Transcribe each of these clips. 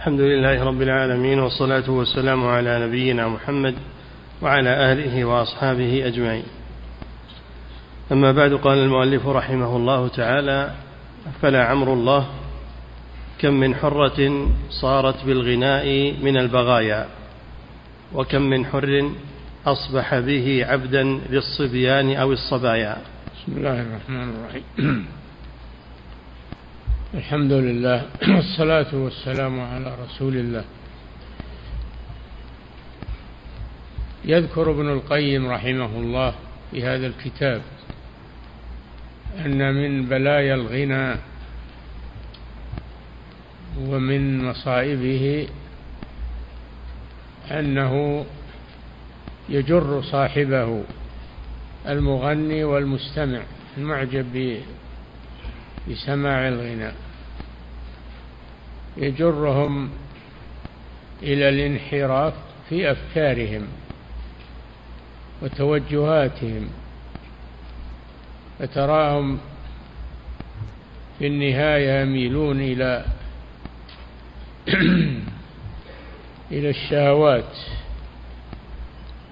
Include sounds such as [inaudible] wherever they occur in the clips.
الحمد لله رب العالمين والصلاة والسلام على نبينا محمد وعلى آله وأصحابه أجمعين. أما بعد قال المؤلف رحمه الله تعالى فلا عمر الله كم من حرة صارت بالغناء من البغايا وكم من حر أصبح به عبدا للصبيان أو الصبايا. بسم الله الرحمن الرحيم. الحمد لله [clears throat] والصلاة والسلام على رسول الله. يذكر ابن القيم رحمه الله في هذا الكتاب أن من بلايا الغنى ومن مصائبه أنه يجر صاحبه المغني والمستمع المعجب بسماع الغناء. يجرهم إلى الانحراف في أفكارهم وتوجهاتهم فتراهم في النهاية يميلون إلى [clears throat] إلى الشهوات.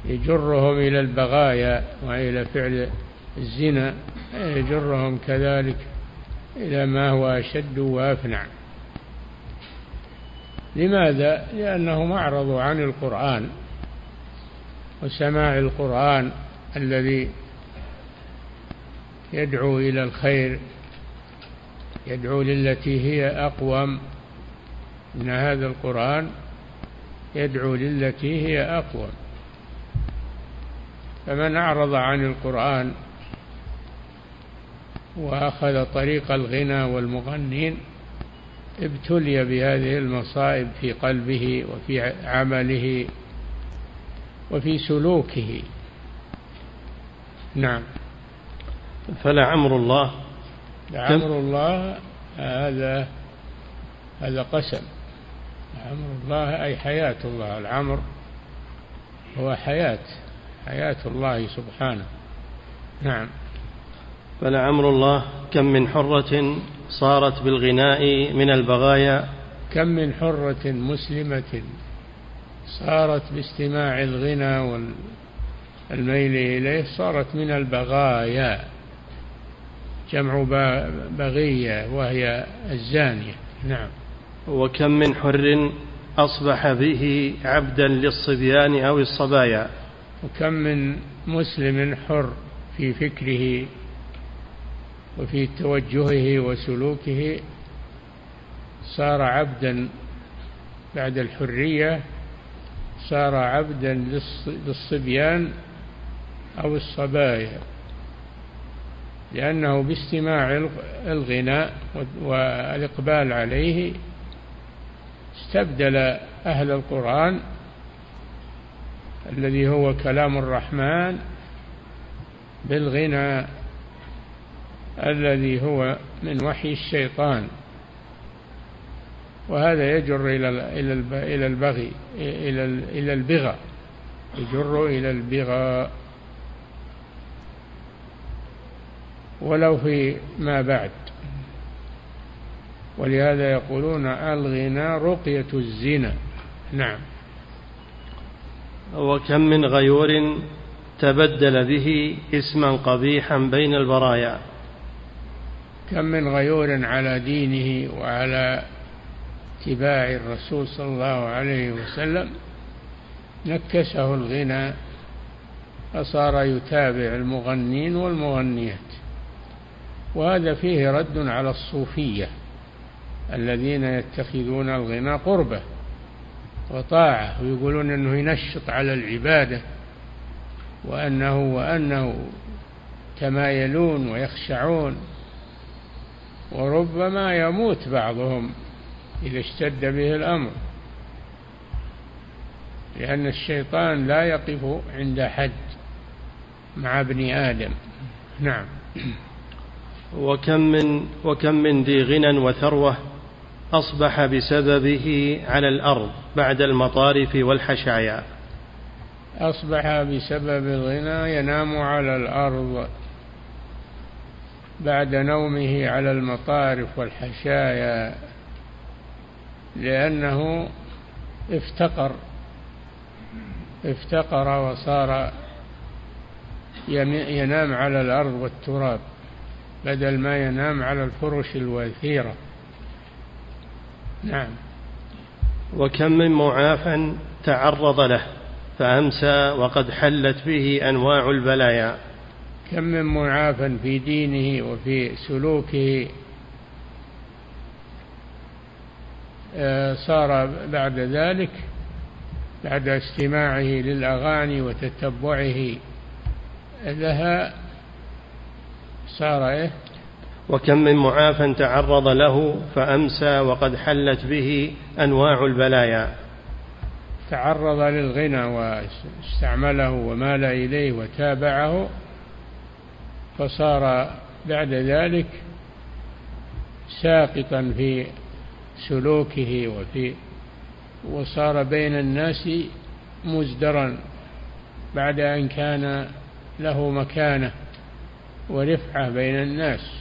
يجرهم إلى البغايا وإلى فعل الزنا يجرهم كذلك. إلى ما هو أشد وأفنع. لماذا؟ لأنهم أعرضوا عن القرآن وسماع القرآن الذي يدعو إلى الخير يدعو للتي هي أقوم. إن هذا القرآن يدعو للتي هي أقوم. فمن أعرض عن القرآن وأخذ طريق الغنى والمغنين ابتلي بهذه المصائب في قلبه وفي عمله وفي سلوكه. نعم. فلعمر الله. لعمر الله هذا هذا قسم. عمر الله أي حياة الله. العمر هو حياة حياة الله سبحانه. نعم. فلعمر الله كم من حرة صارت بالغناء من البغايا. كم من حرة مسلمة صارت باستماع الغنى والميل إليه صارت من البغايا. جمع بغية وهي الزانية. نعم. وكم من حر أصبح به عبدا للصبيان أو الصبايا. وكم من مسلم حر في فكره وفي توجهه وسلوكه صار عبدا بعد الحرية صار عبدا للصبيان أو الصبايا. لأنه باستماع الغناء والإقبال عليه استبدل أهل القرآن الذي هو كلام الرحمن بالغنى الذي هو من وحي الشيطان. وهذا يجر إلى إلى البغي إلى إلى البغى. يجر إلى البغى. ولو في ما بعد. ولهذا يقولون الغنى رقية الزنا. نعم. وكم من غيور تبدل به اسما قبيحا بين البرايا. كم من غيور على دينه وعلى اتباع الرسول صلى الله عليه وسلم نكسه الغنى فصار يتابع المغنين والمغنيات. وهذا فيه رد على الصوفية الذين يتخذون الغنى قربة وطاعة ويقولون أنه ينشط على العبادة وأنه وأنه تمايلون ويخشعون. وربما يموت بعضهم إذا اشتد به الأمر. لأن الشيطان لا يقف عند حد مع ابن آدم. نعم. وكم من وكم من ذي غنى وثروة أصبح بسببه على الأرض بعد المطارف والحشايا. أصبح بسبب الغنى ينام على الأرض. بعد نومه على المطارف والحشايا لأنه افتقر افتقر وصار ينام على الأرض والتراب بدل ما ينام على الفرش الوثيرة. نعم. وكم من معافى تعرض له فأمسى وقد حلت به أنواع البلايا. كم من معافى في دينه وفي سلوكه آه، صار بعد ذلك بعد استماعه للأغاني وتتبعه. لها صار إيه؟ وكم من معافى تعرض له فأمسى وقد حلت به أنواع البلايا. تعرض للغنى واستعمله ومال إليه وتابعه فصار بعد ذلك ساقطا في سلوكه وفي وصار بين الناس مزدرا بعد أن كان له مكانة ورفعة بين الناس.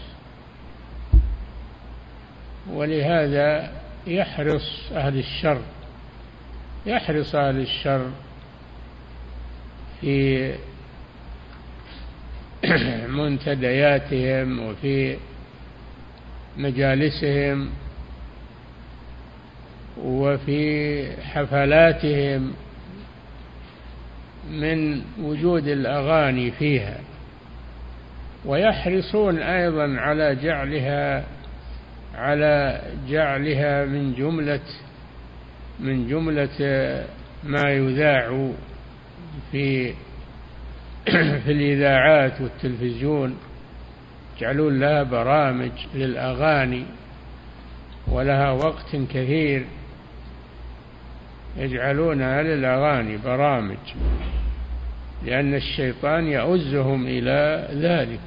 ولهذا يحرص أهل الشر يحرص أهل الشر في [clears throat] منتدياتهم وفي مجالسهم وفي حفلاتهم من وجود الأغاني فيها. ويحرصون أيضا على جعلها على جعلها من جملة من جملة ما يذاع في [clears throat] في الإذاعات والتلفزيون يجعلون لها برامج للأغاني ولها وقت كثير يجعلونها للأغاني برامج لأن الشيطان يؤزهم إلى ذلك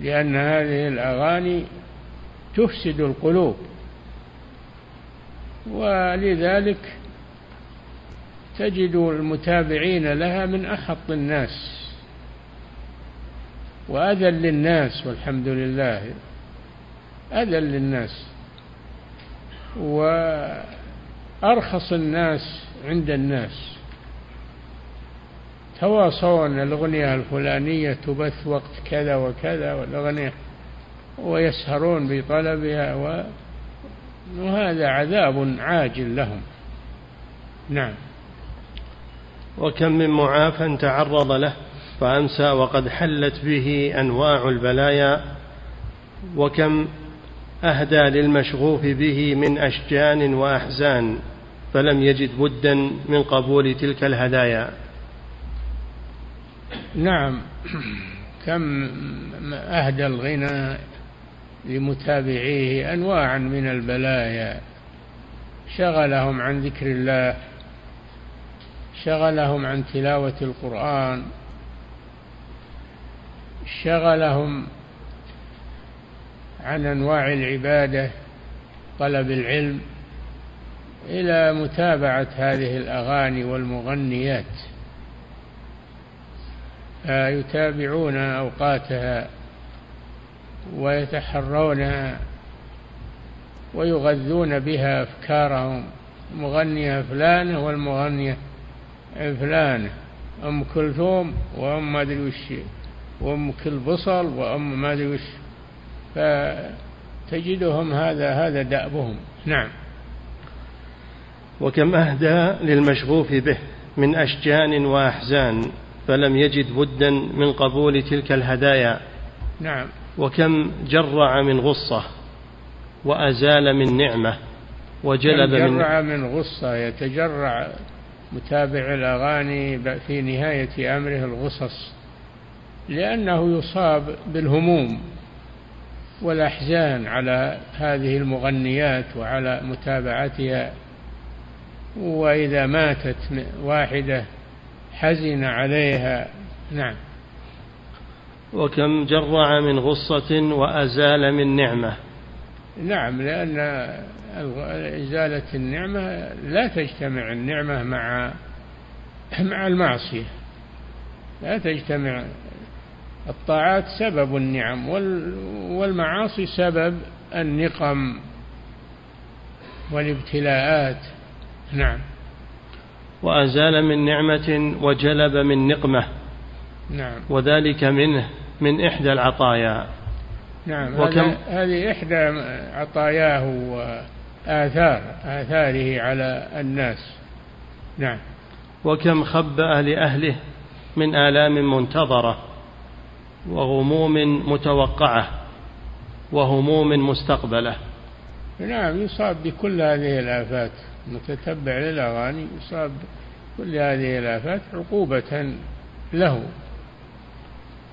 لأن هذه الأغاني تفسد القلوب ولذلك تجد المتابعين لها من أحط الناس وأذل للناس والحمد لله أذل للناس وأرخص الناس عند الناس. تواصون الأغنية الفلانية تبث وقت كذا وكذا والأغنية ويسهرون بطلبها وهذا عذاب عاجل لهم. نعم. وكم من معافى تعرض له فأمسى وقد حلت به أنواع البلايا وكم أهدى للمشغوف به من أشجان وأحزان فلم يجد بدا من قبول تلك الهدايا. نعم. كم أهدى الغنى لمتابعيه أنواعا من البلايا. شغلهم عن ذكر الله شغلهم عن تلاوة القرآن شغلهم عن أنواع العبادة طلب العلم إلى متابعة هذه الأغاني والمغنيات. فيتابعون أوقاتها ويتحرونها ويغذون بها أفكارهم مغنية فلانة والمغنية فلانة أم كلثوم وأم ما أدري وش وأم كل بصل وأم ما أدري وش. فتجدهم هذا هذا دأبهم. نعم. وكم أهدى للمشغوف به من أشجان وأحزان فلم يجد بدا من قبول تلك الهدايا. نعم. وكم جرع من غصة وأزال من نعمة وجلب من جرع من غصة يتجرع متابع الأغاني في نهاية أمره الغصص لأنه يصاب بالهموم والأحزان على هذه المغنيات وعلى متابعتها. وإذا ماتت واحدة حزن عليها. نعم. وكم جرع من غصة وأزال من نعمة. نعم لأن إزالة النعمة لا تجتمع النعمة مع [clears throat] مع المعصية. لا تجتمع الطاعات سبب النعم والمعاصي سبب النقم والابتلاءات. نعم. وأزال من نعمة وجلب من نقمة. نعم. وذلك منه من إحدى العطايا. نعم. وكم؟ هذه إحدى عطاياه وآثار آثاره على الناس. نعم. وكم خبأ لأهله من آلام منتظرة وغموم متوقعة وهموم مستقبلة. نعم يصاب بكل هذه الآفات. متتبع للأغاني يصاب كل هذه الآفات عقوبة له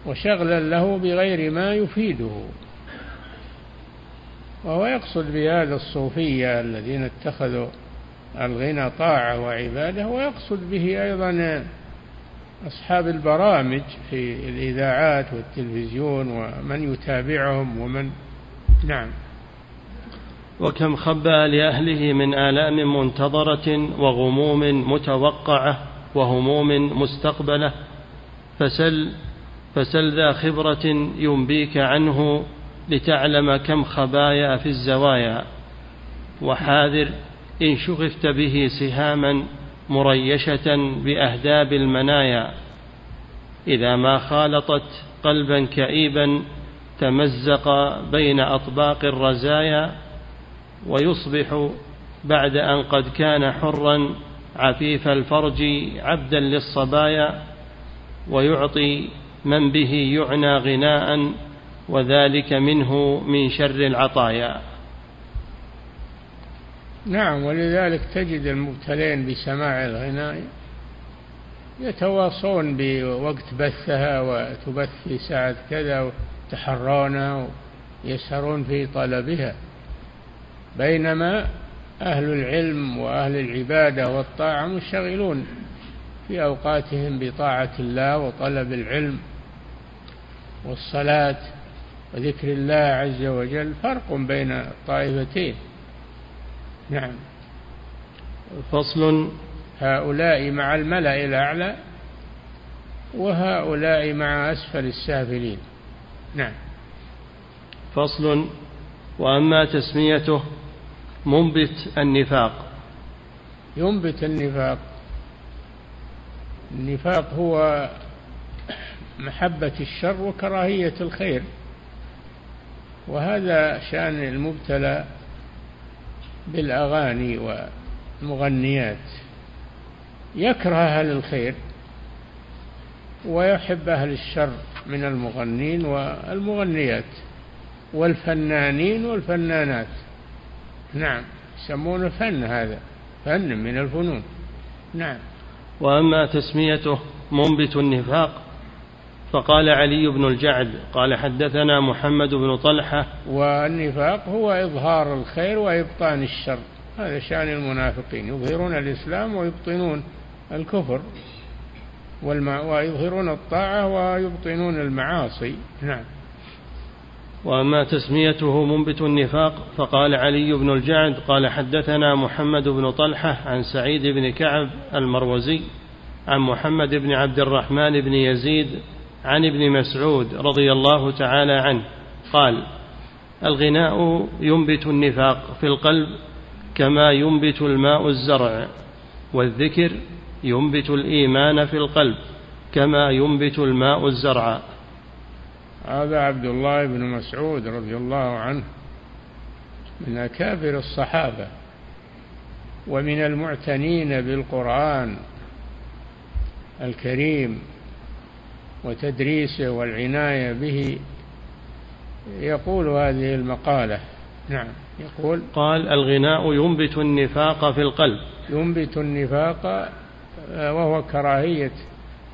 وشغلا له بغير ما يفيده. وهو يقصد بهذا الصوفية الذين اتخذوا الغنى طاعة وعبادة ويقصد به أيضا أصحاب البرامج في الإذاعات والتلفزيون ومن يتابعهم ومن نعم. وكم خبأ لأهله من آلام منتظرة وغموم متوقعة وهموم مستقبلة فسل فسل ذا خبرة ينبيك عنه لتعلم كم خبايا في الزوايا. وحاذر إن شغفت به سهاما مريشة بأهداب المنايا. إذا ما خالطت قلبا كئيبا تمزق بين أطباق الرزايا. ويصبح بعد أن قد كان حرا عفيف الفرج عبدا للصبايا. ويعطي من به يعنى غناء وذلك منه من شر العطايا. نعم ولذلك تجد المبتلين بسماع الغناء يتواصون بوقت بثها وتبث في ساعة كذا وتحرونها ويسهرون في طلبها. بينما أهل العلم وأهل العبادة والطاعة مشتغلون في أوقاتهم بطاعة الله وطلب العلم والصلاة وذكر الله عز وجل فرق بين الطائفتين. نعم. فصل. هؤلاء مع الملأ الأعلى وهؤلاء مع أسفل السافلين. نعم. فصل. وأما تسميته منبت النفاق. ينبت النفاق. النفاق هو محبة الشر وكراهية الخير. وهذا شأن المبتلى بالأغاني والمغنيات. يكره أهل الخير ويحب أهل الشر من المغنين والمغنيات والفنانين والفنانات. نعم يسمونه فن هذا فن من الفنون. نعم. وأما تسميته منبت النفاق فقال علي بن الجعد قال حدثنا محمد بن طلحة. والنفاق هو إظهار الخير وإبطان الشر. هذا شأن المنافقين يظهرون الإسلام ويبطنون الكفر والمع... ويظهرون الطاعة ويبطنون المعاصي. نعم. وأما تسميته منبت النفاق فقال علي بن الجعد قال حدثنا محمد بن طلحة عن سعيد بن كعب المروزي عن محمد بن عبد الرحمن بن يزيد عن ابن مسعود رضي الله تعالى عنه قال الغناء ينبت النفاق في القلب كما ينبت الماء الزرع والذكر ينبت الإيمان في القلب كما ينبت الماء الزرع. هذا عبد الله بن مسعود رضي الله عنه من أكابر الصحابة ومن المعتنين بالقرآن الكريم. وتدريسه والعناية به. يقول هذه المقالة. نعم. يقول قال الغناء ينبت النفاق في القلب. ينبت النفاق آه، وهو كراهية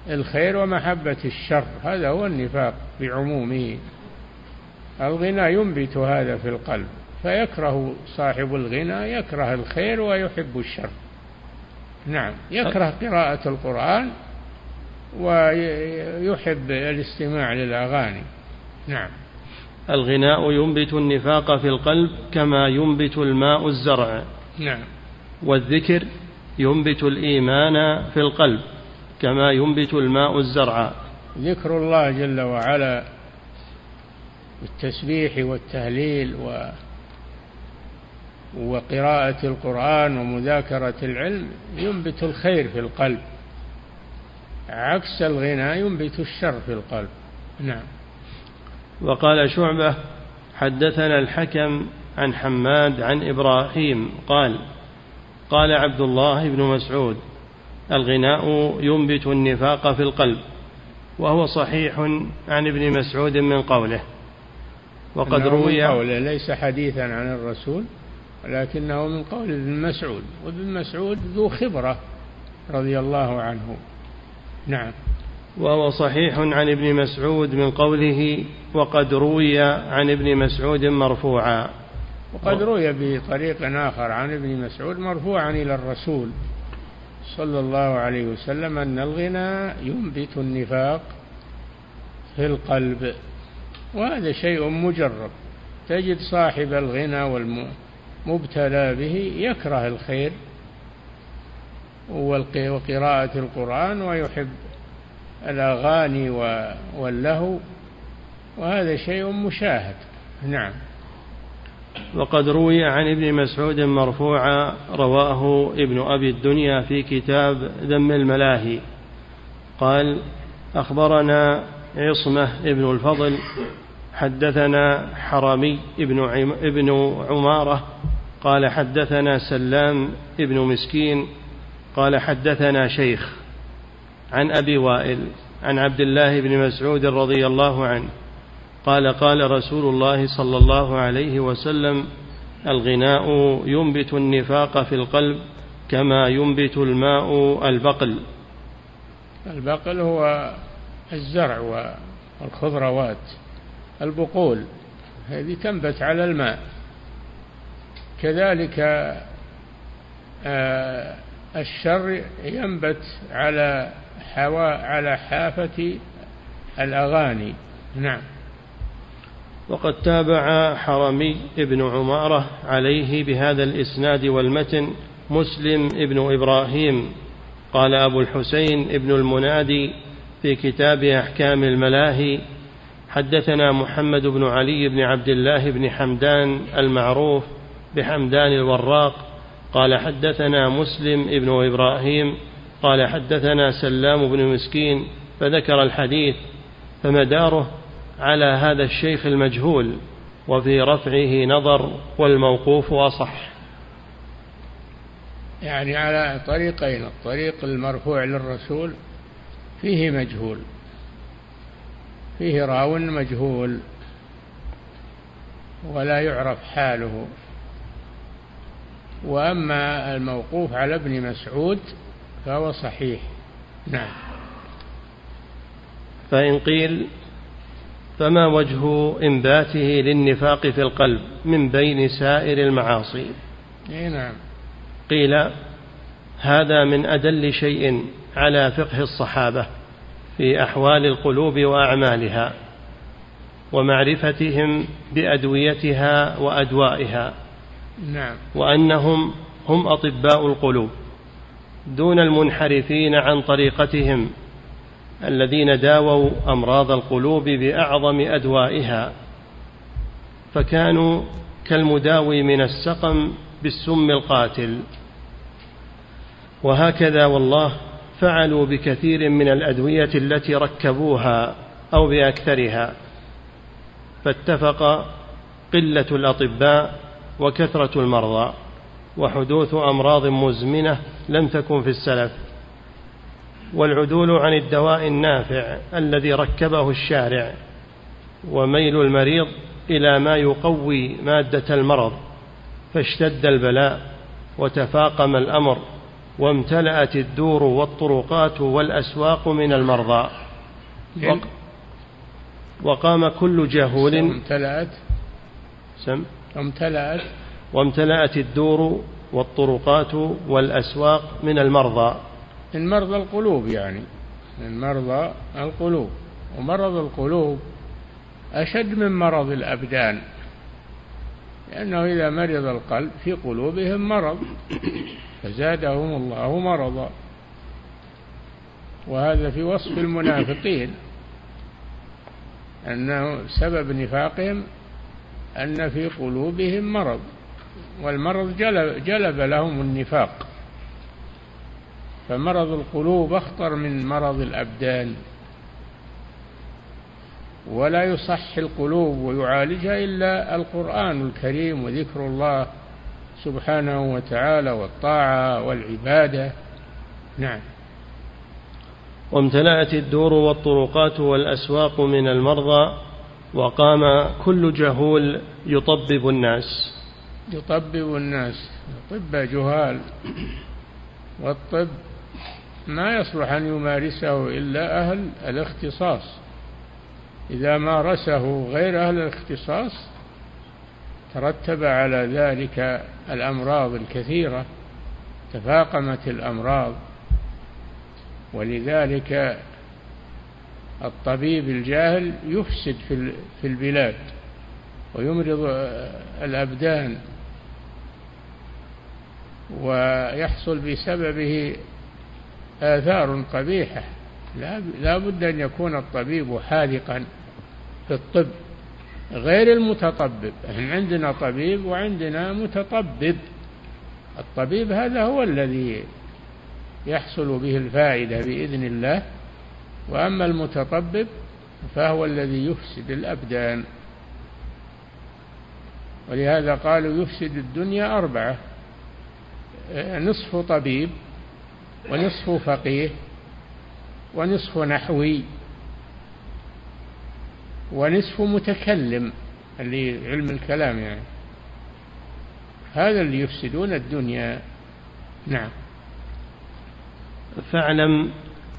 الخير ومحبة الشر. هذا هو النفاق بعمومه. الغنى ينبت هذا في القلب فيكره صاحب الغنى يكره الخير ويحب الشر. نعم يكره قراءة القرآن ويحب الاستماع للأغاني. نعم. الغناء ينبت النفاق في القلب كما ينبت الماء الزرع. نعم. والذكر ينبت الإيمان في القلب كما ينبت الماء الزرع. ذكر الله جل وعلا بالتسبيح والتهليل وقراءة القرآن ومذاكرة العلم ينبت الخير في القلب. عكس الغنى ينبت الشر في القلب. نعم. وقال شعبة حدثنا الحكم عن حماد عن إبراهيم قال قال عبد الله بن مسعود الغناء ينبت النفاق في القلب وهو صحيح عن ابن مسعود من قوله. وقد روي قوله ليس حديثا عن الرسول ولكنه من قول ابن مسعود وابن مسعود ذو خبرة رضي الله عنه. نعم. وهو صحيح عن ابن مسعود من قوله وقد روي عن ابن مسعود مرفوعا. وقد روي بطريق آخر عن ابن مسعود مرفوعا إلى الرسول صلى الله عليه وسلم أن الغنى ينبت النفاق في القلب وهذا شيء مجرب. تجد صاحب الغنى والمبتلى به يكره الخير وقراءة القرآن ويحب الأغاني واللهو وهذا شيء مشاهد. نعم. وقد روي عن ابن مسعود مرفوعا رواه ابن أبي الدنيا في كتاب ذم الملاهي. قال أخبرنا عصمة ابن الفضل حدثنا حرمي ابن, ابن عمارة قال حدثنا سلام ابن مسكين قال حدثنا شيخ عن أبي وائل عن عبد الله بن مسعود رضي الله عنه قال قال رسول الله صلى الله عليه وسلم الغناء ينبت النفاق في القلب كما ينبت الماء البقل. البقل هو الزرع والخضروات البقول هذه تنبت على الماء. كذلك آه، الشر ينبت على حوا على حافة الأغاني. نعم. وقد تابع حرمي ابن عمارة عليه بهذا الإسناد والمتن مسلم ابن إبراهيم. قال أبو الحسين ابن المنادي في كتاب أحكام الملاهي حدثنا محمد بن علي بن عبد الله بن حمدان المعروف بحمدان الوراق قال حدثنا مسلم ابن إبراهيم قال حدثنا سلام بن مسكين فذكر الحديث فمداره على هذا الشيخ المجهول وفي رفعه نظر والموقوف أصح. يعني على طريقين الطريق المرفوع للرسول فيه مجهول فيه راو مجهول ولا يعرف حاله. وأما الموقوف على ابن مسعود فهو صحيح. نعم. فإن قيل فما وجه إنباته للنفاق في القلب من بين سائر المعاصي؟ نعم. قيل هذا من أدل شيء على فقه الصحابة في أحوال القلوب وأعمالها ومعرفتهم بأدويتها وأدوائها. نعم. وأنهم هم أطباء القلوب دون المنحرفين عن طريقتهم الذين داووا أمراض القلوب بأعظم أدوائها فكانوا كالمداوي من السقم بالسم القاتل. وهكذا والله فعلوا بكثير من الأدوية التي ركبوها أو بأكثرها. فاتفق قلة الأطباء وكثرة المرضى وحدوث أمراض مزمنة لم تكن في السلف. والعدول عن الدواء النافع الذي ركبه الشارع وميل المريض إلى ما يقوي مادة المرض فاشتد البلاء وتفاقم الأمر وامتلأت الدور والطرقات والأسواق من المرضى. وقام كل جهول. امتلأت. سم امتلأت وامتلأت الدور والطرقات والأسواق من المرضى. من مرضى القلوب يعني من مرضى القلوب. ومرض القلوب أشد من مرض الأبدان لأنه إذا مرض القلب في قلوبهم مرض فزادهم الله مرضا. وهذا في وصف المنافقين أنه سبب نفاقهم أن في قلوبهم مرض والمرض جلب, جلب لهم النفاق. فمرض القلوب أخطر من مرض الأبدان. ولا يصح القلوب ويعالجها إلا القرآن الكريم وذكر الله سبحانه وتعالى والطاعة والعبادة. نعم. وامتلأت الدور والطرقات والأسواق من المرضى وقام كل جهول يطبب الناس. يطبب الناس. طب جهال. والطب ما يصلح أن يمارسه إلا أهل الاختصاص. إذا مارسه غير أهل الاختصاص ترتب على ذلك الأمراض الكثيرة تفاقمت الأمراض. ولذلك الطبيب الجاهل يفسد في البلاد ويمرض الأبدان ويحصل بسببه آثار قبيحة. لا بد أن يكون الطبيب حاذقا في الطب غير المتطبب. عندنا طبيب وعندنا متطبب. الطبيب هذا هو الذي يحصل به الفائدة بإذن الله. وأما المتطبب فهو الذي يفسد الأبدان. ولهذا قالوا يفسد الدنيا أربعة نصف طبيب ونصف فقيه ونصف نحوي ونصف متكلم اللي علم الكلام يعني. هذا اللي يفسدون الدنيا. نعم. فاعلم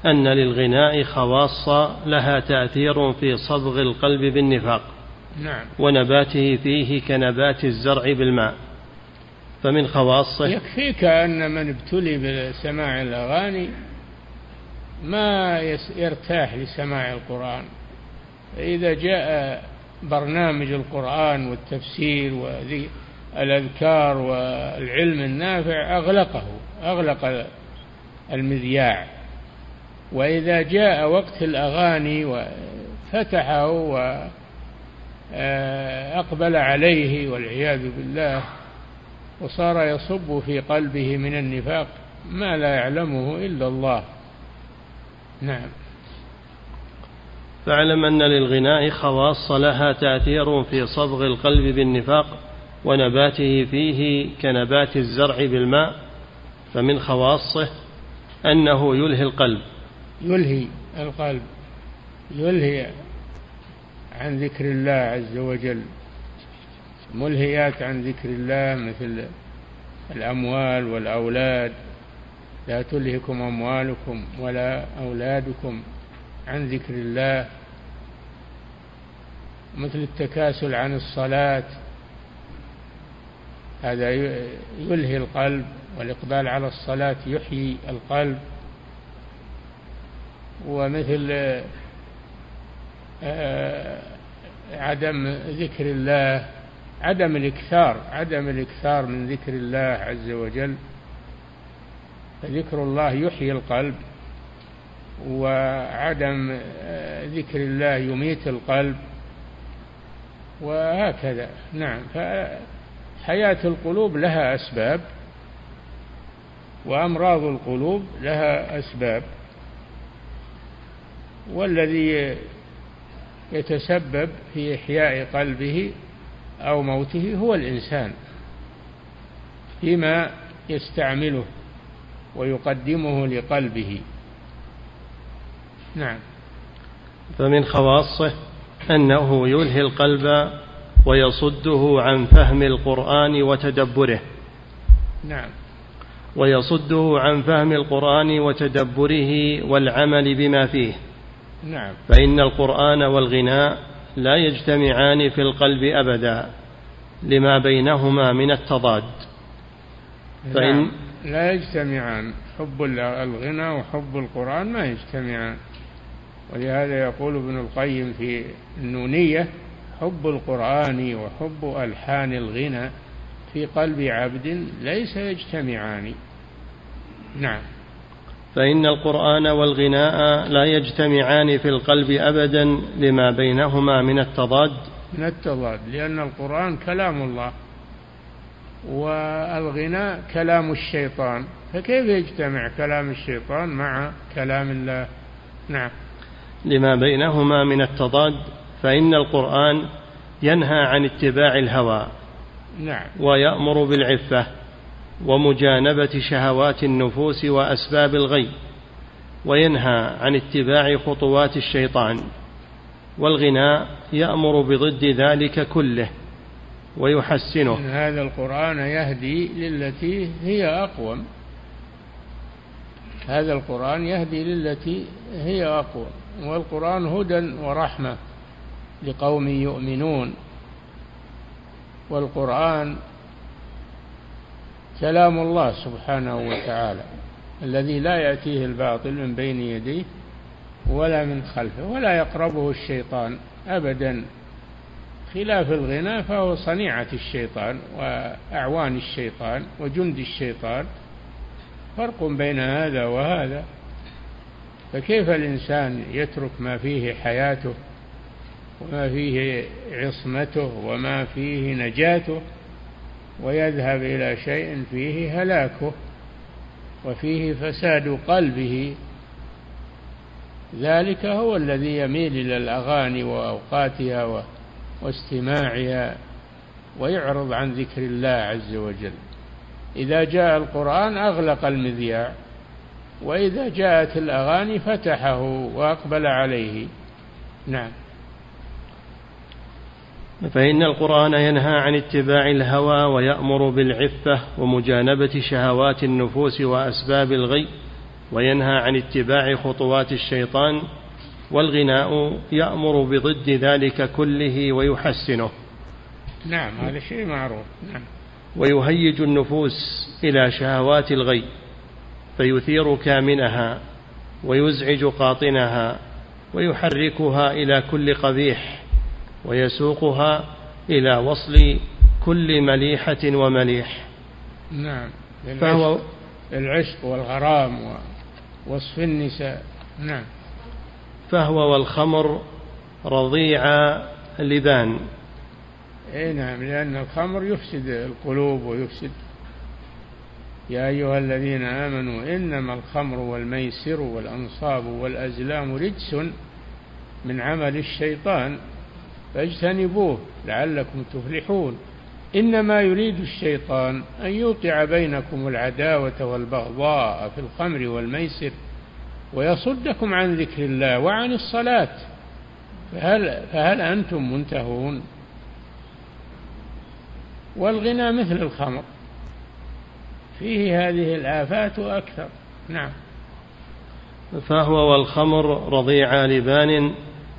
أن للغناء خواص لها تأثير في صبغ القلب بالنفاق نعم. ونباته فيه كنبات الزرع بالماء. فمن خواصه يكفيك أن من ابتلي بسماع الأغاني ما يرتاح لسماع القرآن. إذا جاء برنامج القرآن والتفسير والأذكار والعلم النافع أغلقه أغلق المذياع. وإذا جاء وقت الأغاني وفتحه وأقبل عليه والعياذ بالله وصار يصب في قلبه من النفاق ما لا يعلمه إلا الله. نعم. فاعلم أن للغناء خواص لها تأثير في صبغ القلب بالنفاق ونباته فيه كنبات الزرع بالماء فمن خواصه أنه يلهي القلب. يلهي القلب يلهي عن ذكر الله عز وجل ملهيات عن ذكر الله مثل الأموال والأولاد. لا تلهكم أموالكم ولا أولادكم عن ذكر الله مثل التكاسل عن الصلاة. هذا يلهي القلب والإقبال على الصلاة يحيي القلب. ومثل آه، عدم ذكر الله عدم الإكثار عدم الإكثار من ذكر الله عز وجل. فذكر الله يحيي القلب وعدم آه، ذكر الله يميت القلب وهكذا. نعم فحياة القلوب لها أسباب وأمراض القلوب لها أسباب. والذي يتسبب في إحياء قلبه أو موته هو الإنسان فيما يستعمله ويقدمه لقلبه. نعم. فمن خواصه أنه يلهي القلب ويصده عن فهم القرآن وتدبره. نعم. ويصده عن فهم القرآن وتدبره والعمل بما فيه. نعم. فإن القرآن والغناء لا يجتمعان في القلب أبدا لما بينهما من التضاد. فإن نعم. لا يجتمعان. حب الغنى وحب القرآن ما يجتمعان. ولهذا يقول ابن القيم في النونية حب القرآن وحب ألحان الغنى في قلب عبد ليس يجتمعان. نعم. فإن القرآن والغناء لا يجتمعان في القلب أبدا لما بينهما من التضاد. من التضاد لأن القرآن كلام الله والغناء كلام الشيطان. فكيف يجتمع كلام الشيطان مع كلام الله؟ نعم. لما بينهما من التضاد فإن القرآن ينهى عن اتباع الهوى. نعم. ويأمر بالعفة. ومجانبة شهوات النفوس وأسباب الغي وينهى عن اتباع خطوات الشيطان والغناء يأمر بضد ذلك كله ويحسنه. هذا القرآن يهدي للتي هي أقوم. هذا القرآن يهدي للتي هي أقوم. والقرآن هدى ورحمة لقوم يؤمنون. والقرآن كلام الله سبحانه وتعالى الذي لا يأتيه الباطل من بين يديه ولا من خلفه ولا يقربه الشيطان أبدا. خلاف الغنى فهو صنيعة الشيطان وأعوان الشيطان وجند الشيطان فرق بين هذا وهذا. فكيف الإنسان يترك ما فيه حياته وما فيه عصمته وما فيه نجاته؟ ويذهب إلى شيء فيه هلاكه وفيه فساد قلبه. ذلك هو الذي يميل إلى الأغاني وأوقاتها واستماعها ويعرض عن ذكر الله عز وجل. إذا جاء القرآن أغلق المذياع وإذا جاءت الأغاني فتحه وأقبل عليه. نعم. فإن القرآن ينهى عن اتباع الهوى ويأمر بالعفة ومجانبة شهوات النفوس وأسباب الغي وينهى عن اتباع خطوات الشيطان والغناء يأمر بضد ذلك كله ويحسنه. نعم هذا شيء معروف. نعم. ويهيج النفوس إلى شهوات الغي فيثير كامنها ويزعج قاطنها ويحركها إلى كل قبيح. ويسوقها إلى وصل كل مليحة ومليح. نعم. فهو العشق والغرام ووصف النساء. نعم. فهو والخمر رضيع لبان إي نعم لأن الخمر يفسد القلوب ويفسد. يا أيها الذين آمنوا إنما الخمر والميسر والأنصاب والأزلام رجس من عمل الشيطان. فاجتنبوه لعلكم تفلحون. إنما يريد الشيطان أن يوقع بينكم العداوة والبغضاء في الخمر والميسر ويصدكم عن ذكر الله وعن الصلاة. فهل, فهل أنتم منتهون؟ والغنى مثل الخمر. فيه هذه الآفات أكثر. نعم. فهو والخمر رضيع لبان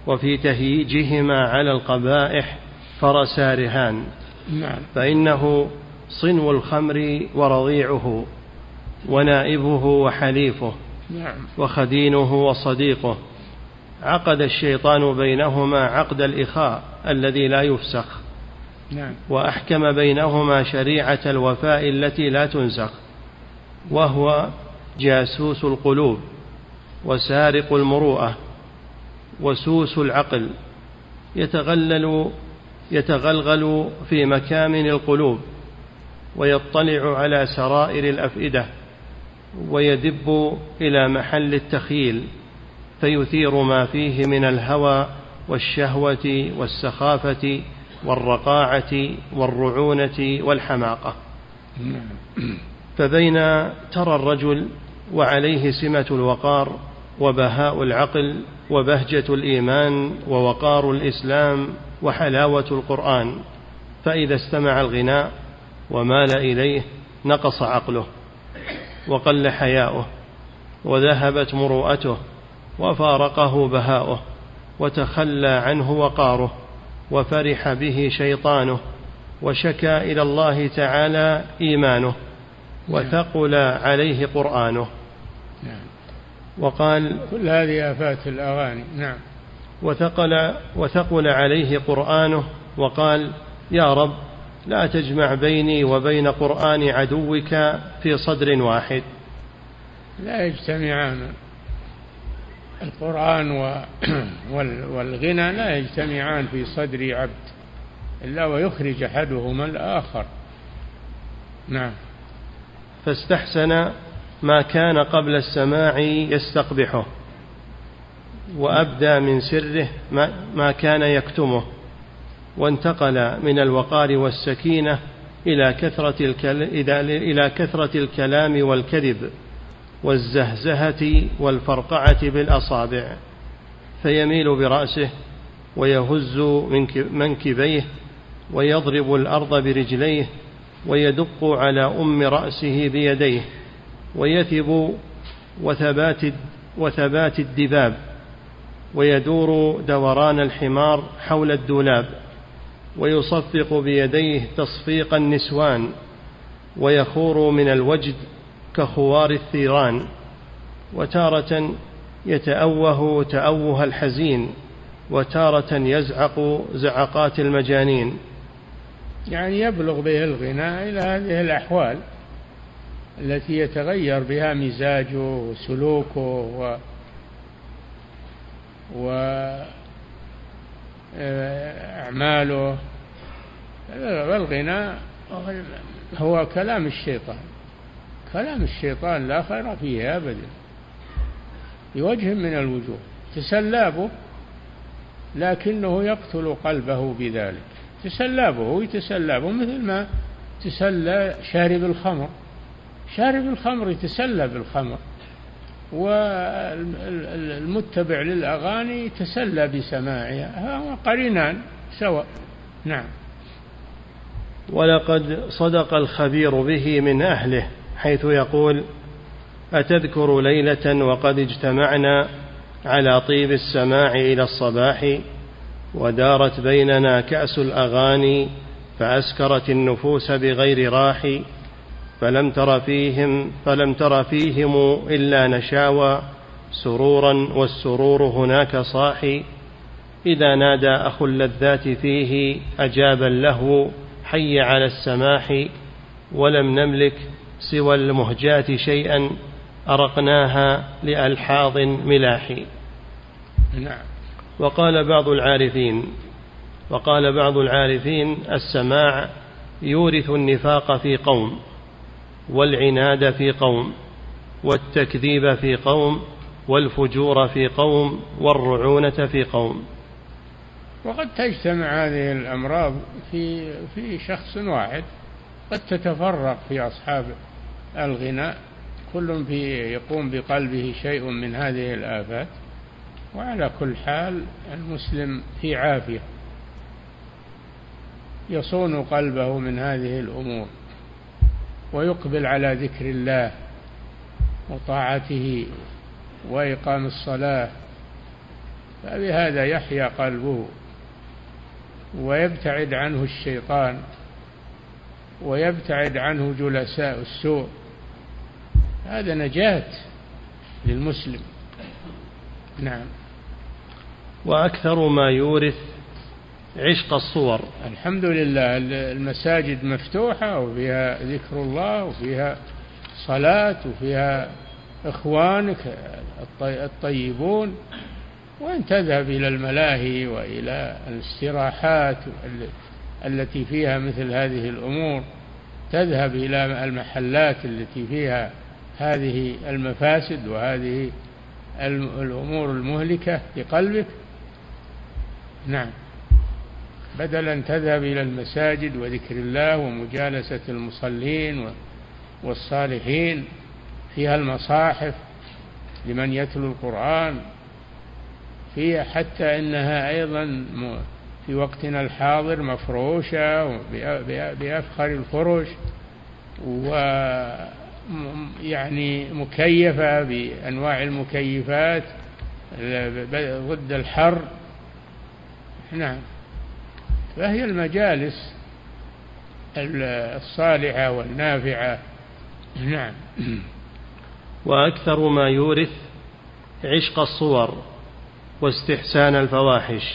وفي تهييجهما على القبائح فرسا رهان نعم. فإنه صنو الخمر ورضيعه ونائبه وحليفه نعم. وخدينه وصديقه. عقد الشيطان بينهما عقد الإخاء الذي لا يفسخ. نعم. وأحكم بينهما شريعة الوفاء التي لا تنسخ. وهو جاسوس القلوب وسارق المروءة. وسوس العقل يتغلل يتغلغل في مكامن القلوب ويطلع على سرائر الأفئدة ويدب إلى محل التخيل فيثير ما فيه من الهوى والشهوة والسخافة والرقاعة والرعونة والحماقة. فبين ترى الرجل وعليه سمة الوقار وبهاء العقل وبهجة الإيمان ووقار الإسلام وحلاوة القرآن فإذا استمع الغناء ومال إليه نقص عقله وقل حياؤه وذهبت مروءته وفارقه بهاؤه وتخلى عنه وقاره وفرح به شيطانه وشكى إلى الله تعالى إيمانه وثقل عليه قرآنه. نعم. وقال كل هذه آفات الأغاني نعم. وثقل وثقل عليه قرآنه وقال يا رب لا تجمع بيني وبين قرآن عدوك في صدر واحد. لا يجتمعان. القرآن [clears throat] والغنى لا يجتمعان في صدر عبد إلا ويخرج أحدهما الآخر. نعم. فاستحسن ما كان قبل السماع يستقبحه وأبدى من سره ما كان يكتمه وانتقل من الوقار والسكينة إلى كثرة. إلى كثرة الكلام والكذب والزهزهة والفرقعة بالأصابع فيميل برأسه ويهز منكبيه ويضرب الأرض برجليه ويدق على أم رأسه بيديه ويثب وثبات وثبات الدباب ويدور دوران الحمار حول الدولاب ويصفق بيديه تصفيق النسوان ويخور من الوجد كخوار الثيران وتارة يتأوه تأوه الحزين وتارة يزعق زعقات المجانين. يعني يبلغ به الغناء إلى هذه الأحوال. التي يتغير بها مزاجه وسلوكه و وأعماله والغناء هو كلام الشيطان. كلام الشيطان لا خير فيه أبدا. بوجه من الوجوه. تسلابه لكنه يقتل قلبه بذلك. تسلابه يتسلبه مثل ما تسلى شارب الخمر. شارب الخمر يتسلى بالخمر. والمتبع للأغاني يتسلى بسماعها قرينان سواء. نعم. ولقد صدق الخبير به من أهله حيث يقول أتذكر ليلة وقد اجتمعنا على طيب السماع إلى الصباح ودارت بيننا كأس الأغاني فأسكرت النفوس بغير راح فلم تر فيهم فلم تر فيهم إلا نشاوى. سرورا والسرور هناك صاحي. إذا نادى أخو اللذات فيه أجاب له حي على السماح. ولم نملك سوى المهجات شيئا أرقناها لألحاظ ملاح نعم. وقال بعض العارفين وقال بعض العارفين السماع يورث النفاق في قوم. والعناد في قوم والتكذيب في قوم والفجور في قوم والرعونة في قوم. وقد تجتمع هذه الأمراض في في شخص واحد قد تتفرق في أصحاب الغناء كل في يقوم بقلبه شيء من هذه الآفات. وعلى كل حال المسلم في عافية يصون قلبه من هذه الأمور. ويقبل على ذكر الله وطاعته وإقام الصلاة فبهذا يحيا قلبه ويبتعد عنه الشيطان ويبتعد عنه جلساء السوء. هذا نجاة للمسلم. نعم. وأكثر ما يورث عشق الصور. الحمد لله المساجد مفتوحة وفيها ذكر الله وفيها صلاة وفيها إخوانك الطيبون. وإن تذهب إلى الملاهي وإلى الاستراحات التي فيها مثل هذه الأمور تذهب إلى المحلات التي فيها هذه المفاسد وهذه الأمور المهلكة لقلبك نعم. بدل أن تذهب إلى المساجد وذكر الله ومجالسة المصلين والصالحين فيها المصاحف لمن يتلو القرآن فيها حتى إنها أيضا في وقتنا الحاضر مفروشة بأفخر الفرش و يعني مكيفة بأنواع المكيفات ضد الحر. نعم. فهي المجالس الصالحة والنافعة. نعم. وأكثر ما يورث عشق الصور واستحسان الفواحش.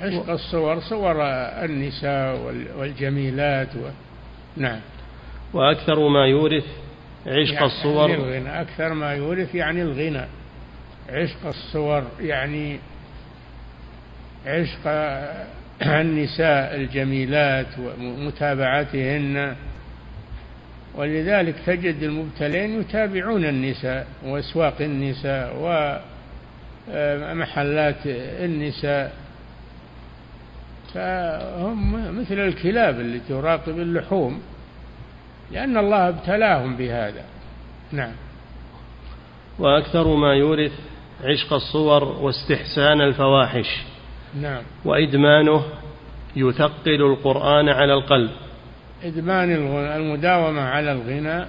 عشق الصور صور النساء والجميلات و... نعم. وأكثر ما يورث عشق يعني الصور يعني الغنى أكثر ما يورث يعني الغنى. عشق الصور يعني عشق النساء الجميلات ومتابعتهن ولذلك تجد المبتلين يتابعون النساء وأسواق النساء ومحلات النساء. فهم مثل الكلاب اللي تراقب اللحوم لأن الله ابتلاهم بهذا. نعم. وأكثر ما يورث عشق الصور واستحسان الفواحش. نعم. وإدمانه يثقل القرآن على القلب. إدمان المداومة على الغنى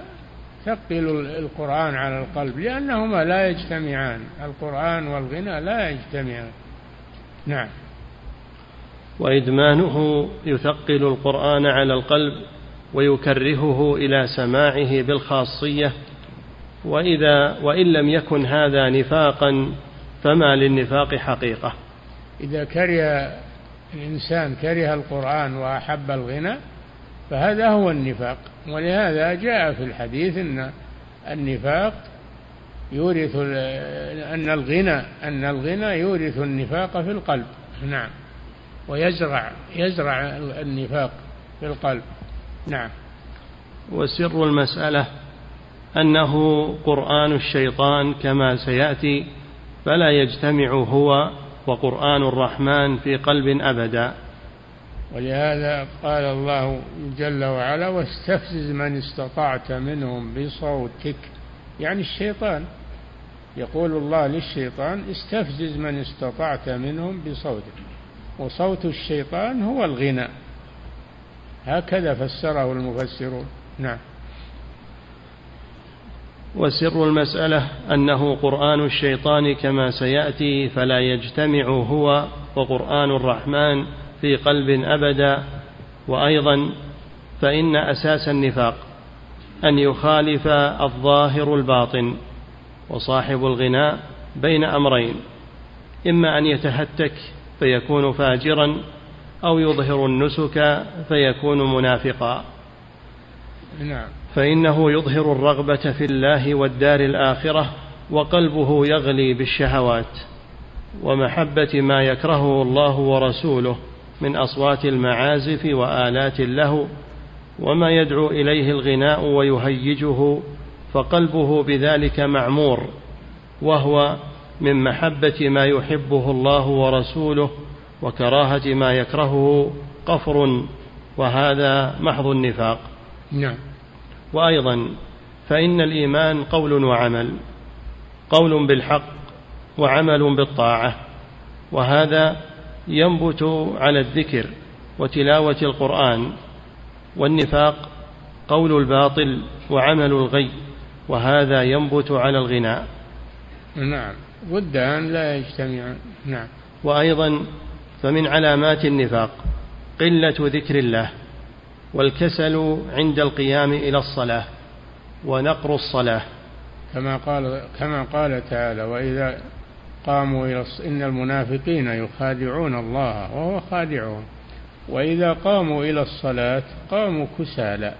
ثقل القرآن على القلب لأنهما لا يجتمعان. القرآن والغنى لا يجتمعان. نعم. وإدمانه يثقل القرآن على القلب ويكرهه إلى سماعه بالخاصية. وإذا وإن لم يكن هذا نفاقا فما للنفاق حقيقة. إذا كره الإنسان كره القرآن وأحب الغنى فهذا هو النفاق ولهذا جاء في الحديث أن النفاق يورث أن الغنى أن الغنى يورث النفاق في القلب. نعم. ويزرع يزرع النفاق في القلب. نعم. وسر المسألة أنه قرآن الشيطان كما سيأتي فلا يجتمع هو وقرآن الرحمن في قلب أبدا. ولهذا قال الله جل وعلا واستفزز من استطعت منهم بصوتك. يعني الشيطان. يقول الله للشيطان استفزز من استطعت منهم بصوتك. وصوت الشيطان هو الغنى هكذا فسره المفسرون. نعم. وسر المسألة أنه قرآن الشيطان كما سيأتي فلا يجتمع هو وقرآن الرحمن في قلب أبدا. وأيضا فإن أساس النفاق أن يخالف الظاهر الباطن وصاحب الغناء بين أمرين إما أن يتهتك فيكون فاجرا أو يظهر النسك فيكون منافقا. نعم. فإنه يظهر الرغبة في الله والدار الآخرة وقلبه يغلي بالشهوات ومحبة ما يكرهه الله ورسوله من أصوات المعازف وآلات اللهو وما يدعو إليه الغناء ويهيجه فقلبه بذلك معمور وهو من محبة ما يحبه الله ورسوله وكراهة ما يكرهه قفر وهذا محض النفاق. نعم. وأيضا فإن الإيمان قول وعمل قول بالحق وعمل بالطاعة وهذا ينبت على الذكر وتلاوة القرآن والنفاق قول الباطل وعمل الغي وهذا ينبت على الغناء نعم. ودان لا يجتمعان نعم. وأيضا فمن علامات النفاق قلة ذكر الله. والكسل عند القيام إلى الصلاة ونقر الصلاة. كما قال كما قال تعالى وإذا قاموا إلى إن المنافقين يخادعون الله وهو خادعهم. وإذا قاموا إلى الصلاة قاموا كسالى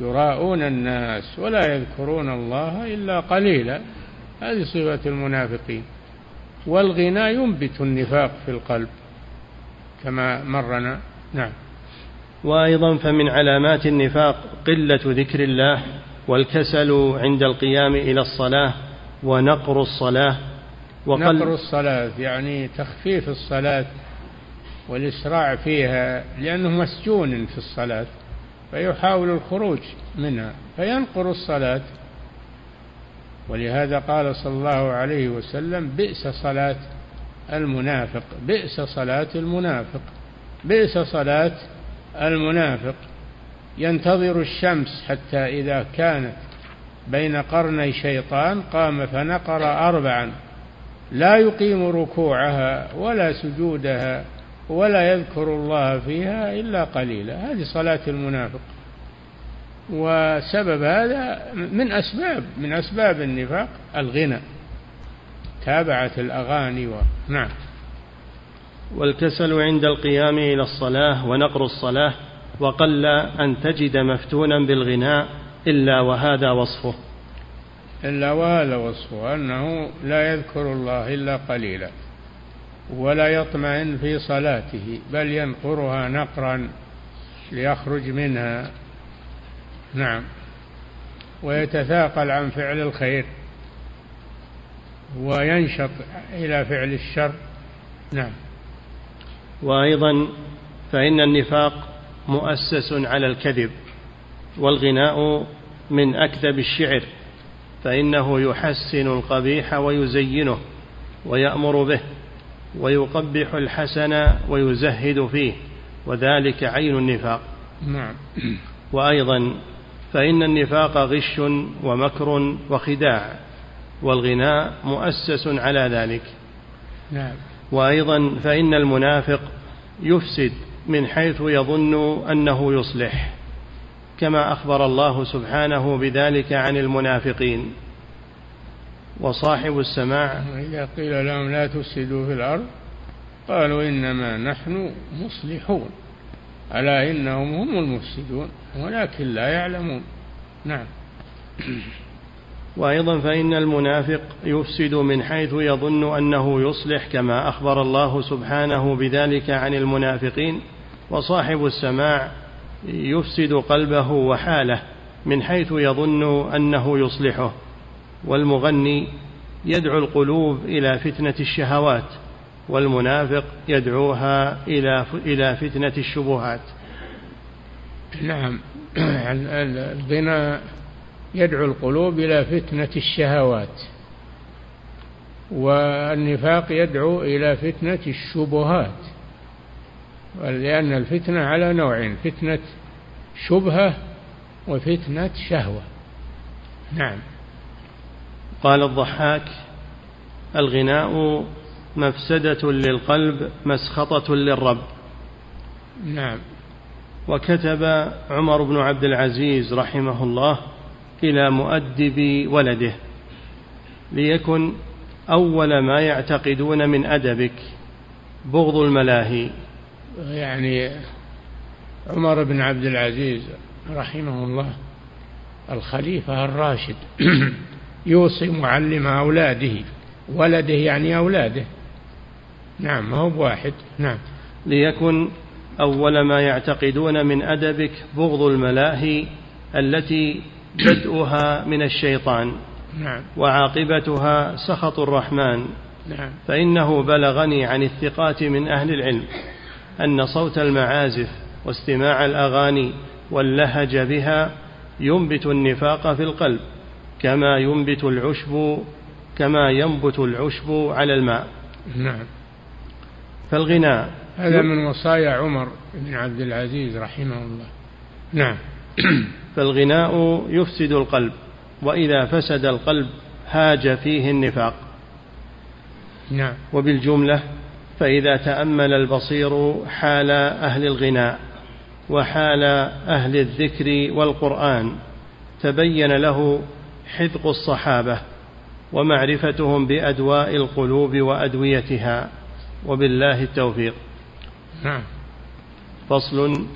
يراءون الناس ولا يذكرون الله إلا قليلا. هذه صفة المنافقين. والغنى ينبت النفاق في القلب كما مرنا. نعم. وأيضا فمن علامات النفاق قلة ذكر الله والكسل عند القيام إلى الصلاة ونقر الصلاة وقل نقر الصلاة يعني تخفيف الصلاة والإسراع فيها لأنه مسجون في الصلاة فيحاول الخروج منها فينقر الصلاة. ولهذا قال صلى الله عليه وسلم بئس صلاة المنافق بئس صلاة المنافق بئس صلاة المنافق ينتظر الشمس حتى إذا كانت بين قرني شيطان قام فنقر أربعا. لا يقيم ركوعها ولا سجودها ولا يذكر الله فيها إلا قليلا. هذه صلاة المنافق. وسبب هذا من أسباب من أسباب النفاق الغنى. تابعة الأغاني و... نعم. والكسل عند القيام إلى الصلاة ونقر الصلاة وقل أن تجد مفتونا بالغناء إلا وهذا وصفه. إلا وهذا وصفه أنه لا يذكر الله إلا قليلا ولا يطمئن في صلاته بل ينقرها نقرا ليخرج منها. نعم. ويتثاقل عن فعل الخير وينشط إلى فعل الشر. نعم. وأيضا فإن النفاق مؤسس على الكذب والغناء من أكذب الشعر فإنه يحسن القبيح ويزينه ويأمر به ويقبح الحسن ويزهد فيه وذلك عين النفاق. نعم. وأيضا فإن النفاق غش ومكر وخداع والغناء مؤسس على ذلك. نعم. وأيضا فإن المنافق يفسد من حيث يظن أنه يصلح كما أخبر الله سبحانه بذلك عن المنافقين. وصاحب السماع إذا قيل لهم لا تفسدوا في الأرض قالوا إنما نحن مصلحون ألا إنهم هم المفسدون ولكن لا يعلمون. نعم. وأيضا فإن المنافق يفسد من حيث يظن أنه يصلح كما أخبر الله سبحانه بذلك عن المنافقين وصاحب السماع يفسد قلبه وحاله من حيث يظن أنه يصلحه والمغني يدعو القلوب إلى فتنة الشهوات والمنافق يدعوها إلى إلى فتنة الشبهات. نعم [clears throat] الغنى يدعو القلوب إلى فتنة الشهوات والنفاق يدعو إلى فتنة الشبهات لأن الفتنة على نوعين فتنة شبهة وفتنة شهوة. نعم. قال الضحاك الغناء مفسدة للقلب مسخطة للرب. نعم. وكتب عمر بن عبد العزيز رحمه الله إلى مؤدب ولده ليكن أول ما يعتقدون من أدبك بغض الملاهي. يعني عمر بن عبد العزيز رحمه الله الخليفة الراشد [clears throat] يوصي معلم أولاده ولده يعني أولاده. نعم ما هو بواحد. نعم. ليكن أول ما يعتقدون من أدبك بغض الملاهي التي بدءها من الشيطان نعم. وعاقبتها سخط الرحمن. نعم. فإنه بلغني عن الثقات من أهل العلم أن صوت المعازف واستماع الأغاني واللهج بها ينبت النفاق في القلب كما ينبت العشب كما ينبت العشب على الماء. نعم. فالغناء هذا من وصايا عمر بن عبد العزيز رحمه الله. نعم. [clears throat] فالغناء يفسد القلب وإذا فسد القلب هاج فيه النفاق. نعم. وبالجملة فإذا تأمل البصير حال أهل الغناء وحال أهل الذكر والقرآن تبين له حذق الصحابة ومعرفتهم بأدواء القلوب وأدويتها. وبالله التوفيق. نعم. فصل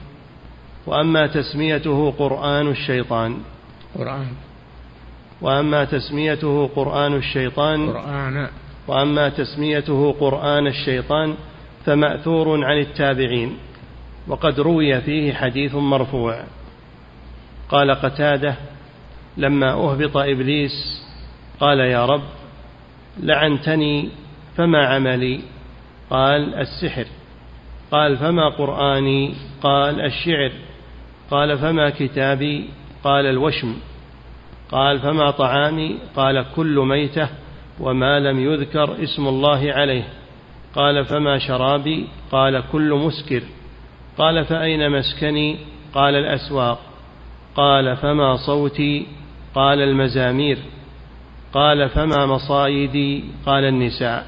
وأما تسميته قرآن الشيطان. قرآن. وأما تسميته قرآن الشيطان قرآن. وأما تسميته قرآن الشيطان فمأثور عن التابعين وقد روي فيه حديث مرفوع. قال قتادة لما أهبط إبليس قال يا رب لعنتني فما عملي؟ قال السحر. قال فما قرآني؟ قال الشعر. قال فما كتابي؟ قال الوشم. قال فما طعامي؟ قال كل ميتة وما لم يذكر اسم الله عليه. قال فما شرابي؟ قال كل مسكر. قال فأين مسكني؟ قال الأسواق. قال فما صوتي؟ قال المزامير. قال فما مصايدي؟ قال النساء.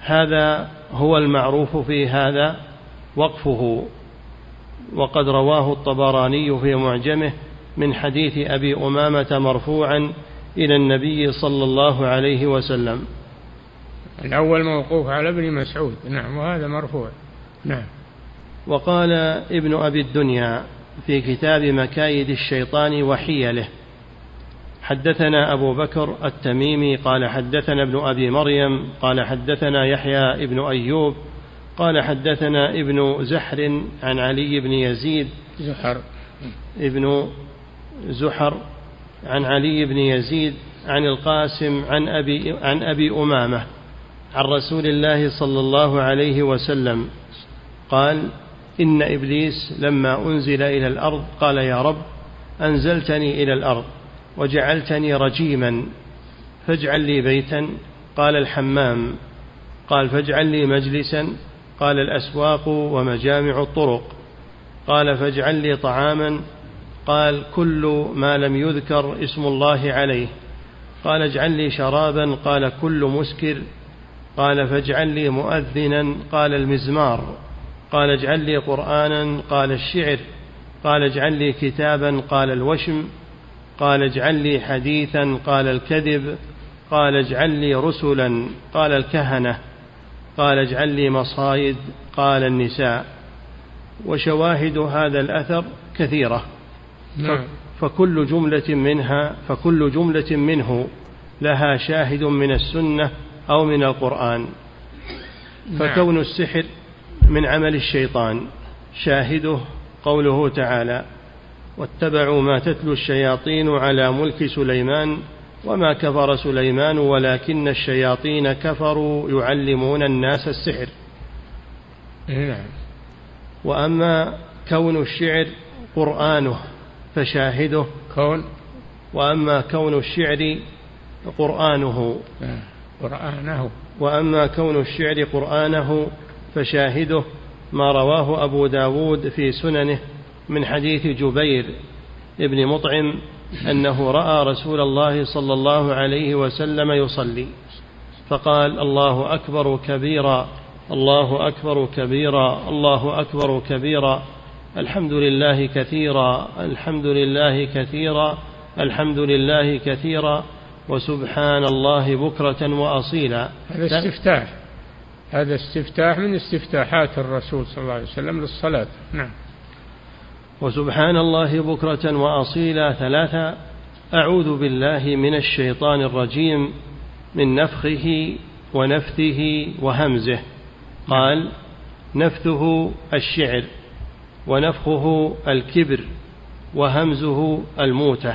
هذا هو المعروف في هذا وقفه. وقد رواه الطبراني في معجمه من حديث أبي أمامة مرفوعا إلى النبي صلى الله عليه وسلم. الأول موقوف على ابن مسعود. نعم وهذا مرفوع. نعم. وقال ابن أبي الدنيا في كتاب مكايد الشيطان وحيله حدثنا أبو بكر التميمي قال حدثنا ابن أبي مريم قال حدثنا يحيى ابن أيوب قال حدثنا ابن زحر عن علي بن يزيد. زحر. ابن زحر عن علي بن يزيد عن القاسم عن أبي, عن أبي أمامة عن رسول الله صلى الله عليه وسلم قال إن إبليس لما أنزل إلى الأرض قال يا رب أنزلتني إلى الأرض وجعلتني رجيما فاجعل لي بيتا. قال الحمام. قال فاجعل لي مجلسا قال الأسواق ومجامع الطرق. قال فاجعل لي طعاما. قال كل ما لم يذكر اسم الله عليه. قال اجعل لي شرابا. قال كل مسكر. قال فاجعل لي مؤذنا. قال المزمار. قال اجعل لي قرآنا. قال الشعر. قال اجعل لي كتابا. قال الوشم. قال اجعل لي حديثا. قال الكذب. قال اجعل لي رسلا. قال الكهنة. قال اجعل لي مصايد قال النساء وشواهد هذا الأثر كثيرة نعم. فكل جملة منها فكل جملة منه لها شاهد من السنة أو من القرآن نعم. فكون السحر من عمل الشيطان شاهده قوله تعالى واتبعوا ما تتلو الشياطين على ملك سليمان وما كفر سليمان ولكن الشياطين كفروا يعلمون الناس السحر. نعم وأما كون الشعر قرآنه فشاهده كون؟ وأما كون الشعر قرآنه قرآنه. وأما كون الشعر قرآنه فشاهده ما رواه أبو داود في سننه من حديث جبير ابن مطعم أنه رأى رسول الله صلى الله عليه وسلم يصلي. فقال الله أكبر كبيرا الله أكبر كبيرا الله أكبر كبيرا. الحمد لله كثيرا الحمد لله كثيرا الحمد لله كثيرا. وسبحان الله بكرة وأصيلا. هذا استفتاح. هذا استفتاح من استفتاحات الرسول صلى الله عليه وسلم للصلاة. نعم. وسبحان الله بكرة وأصيلا ثلاثة أعوذ بالله من الشيطان الرجيم من نفخه ونفثه وهمزه. قال نفثه الشعر ونفخه الكبر وهمزه الموتة.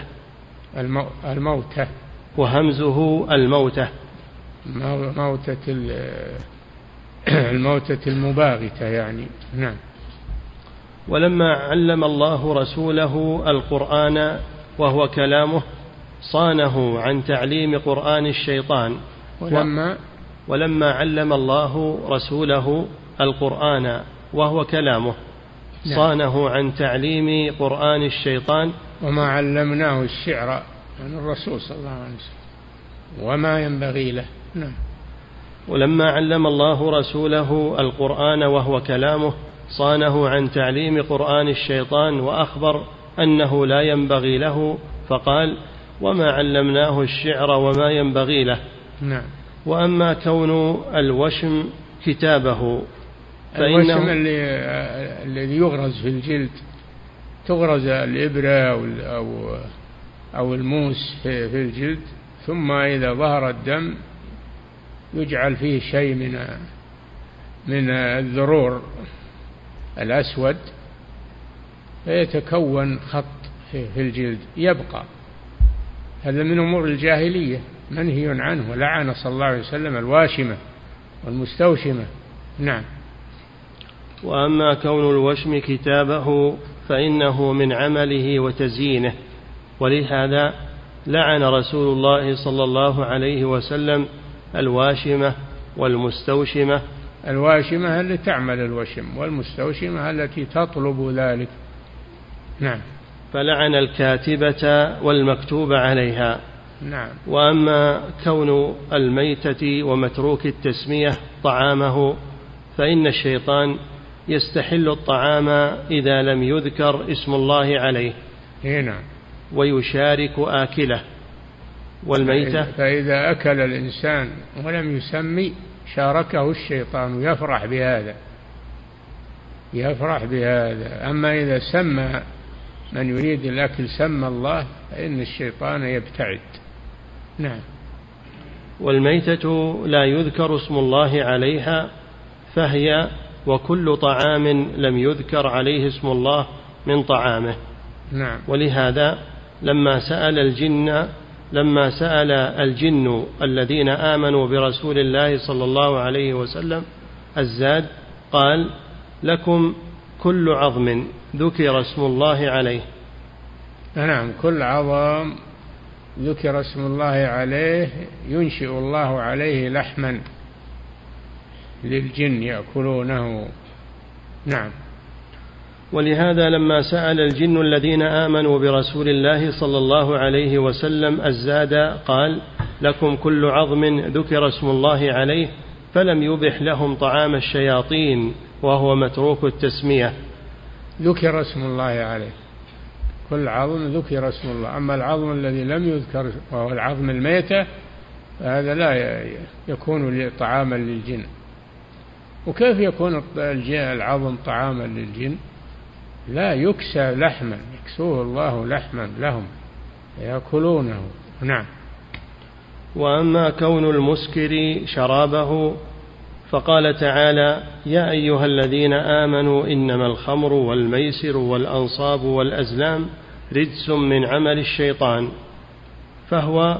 الموتة. وهمزه الموتة. موتة الموتة المباغتة يعني. نعم. ولما علم الله رسوله القرآن وهو كلامه صانه عن تعليم قرآن الشيطان. ولما ولما علم الله رسوله القرآن وهو كلامه نعم. صانه عن تعليم قرآن الشيطان. وما علمناه الشعر عن الرسول صلى الله عليه وسلم. وما ينبغي له. نعم. ولما علم الله رسوله القرآن وهو كلامه صانه عن تعليم قرآن الشيطان وأخبر أنه لا ينبغي له فقال وما علمناه الشعر وما ينبغي له. نعم. وأما كون الوشم كتابه الوشم اللي الذي يغرز في الجلد تغرز الإبرة أو أو الموس في, في الجلد ثم إذا ظهر الدم يجعل فيه شيء من من الذرور. الأسود فيتكون خط في الجلد يبقى. هذا من أمور الجاهلية منهي عنه ولعن صلى الله عليه وسلم الواشمة والمستوشمة. نعم. وأما كون الوشم كتابه فإنه من عمله وتزيينه. ولهذا لعن رسول الله صلى الله عليه وسلم الواشمة والمستوشمة الواشمة التي تعمل الوشم والمستوشمة التي تطلب ذلك. نعم. فلعن الكاتبة والمكتوب عليها. نعم. وأما كون الميتة ومتروك التسمية طعامه فإن الشيطان يستحل الطعام إذا لم يذكر اسم الله عليه. نعم. ويشارك آكله. والميتة فإذا أكل الإنسان ولم يسمي شاركه الشيطان يفرح بهذا يفرح بهذا. أما إذا سمى من يريد الأكل سمى الله فإن الشيطان يبتعد. نعم. والميتة لا يذكر اسم الله عليها فهي وكل طعام لم يذكر عليه اسم الله من طعامه. نعم. ولهذا لما سأل الجن لما سأل الجن الذين آمنوا برسول الله صلى الله عليه وسلم الزاد قال لكم كل عظم ذكر اسم الله عليه. نعم كل عظم ذكر اسم الله عليه ينشئ الله عليه لحما للجن يأكلونه. نعم. ولهذا لما سأل الجن الذين آمنوا برسول الله صلى الله عليه وسلم الزاد قال لكم كل عظم ذكر اسم الله عليه فلم يبح لهم طعام الشياطين وهو متروك التسمية. ذكر اسم الله عليه. كل عظم ذكر اسم الله. أما العظم الذي لم يذكر وهو العظم الميتة فهذا لا يكون طعاما للجن. وكيف يكون العظم طعاما للجن؟ لا يكسى لحما يكسوه الله لحما لهم يأكلونه. نعم. وأما كون المسكر شرابه فقال تعالى يا أيها الذين آمنوا إنما الخمر والميسر والأنصاب والأزلام رجس من عمل الشيطان فهو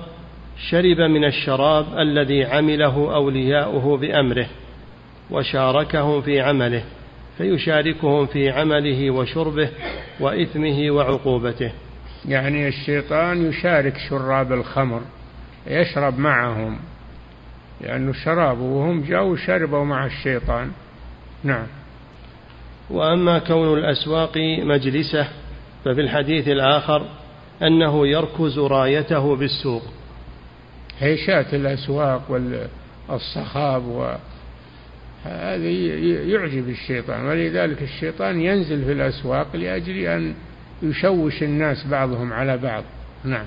شرب من الشراب الذي عمله أولياؤه بأمره وشاركهم في عمله. فيشاركهم في عمله وشربه وإثمه وعقوبته. يعني الشيطان يشارك شراب الخمر يشرب معهم لأنه شراب وهم جاءوا شربوا مع الشيطان. نعم. وأما كون الأسواق مجلسة ففي الحديث الآخر أنه يركز رايته بالسوق. هيشات الأسواق والصخاب و هذا يعجب الشيطان ولذلك الشيطان ينزل في الأسواق لأجل أن يشوش الناس بعضهم على بعض. نعم.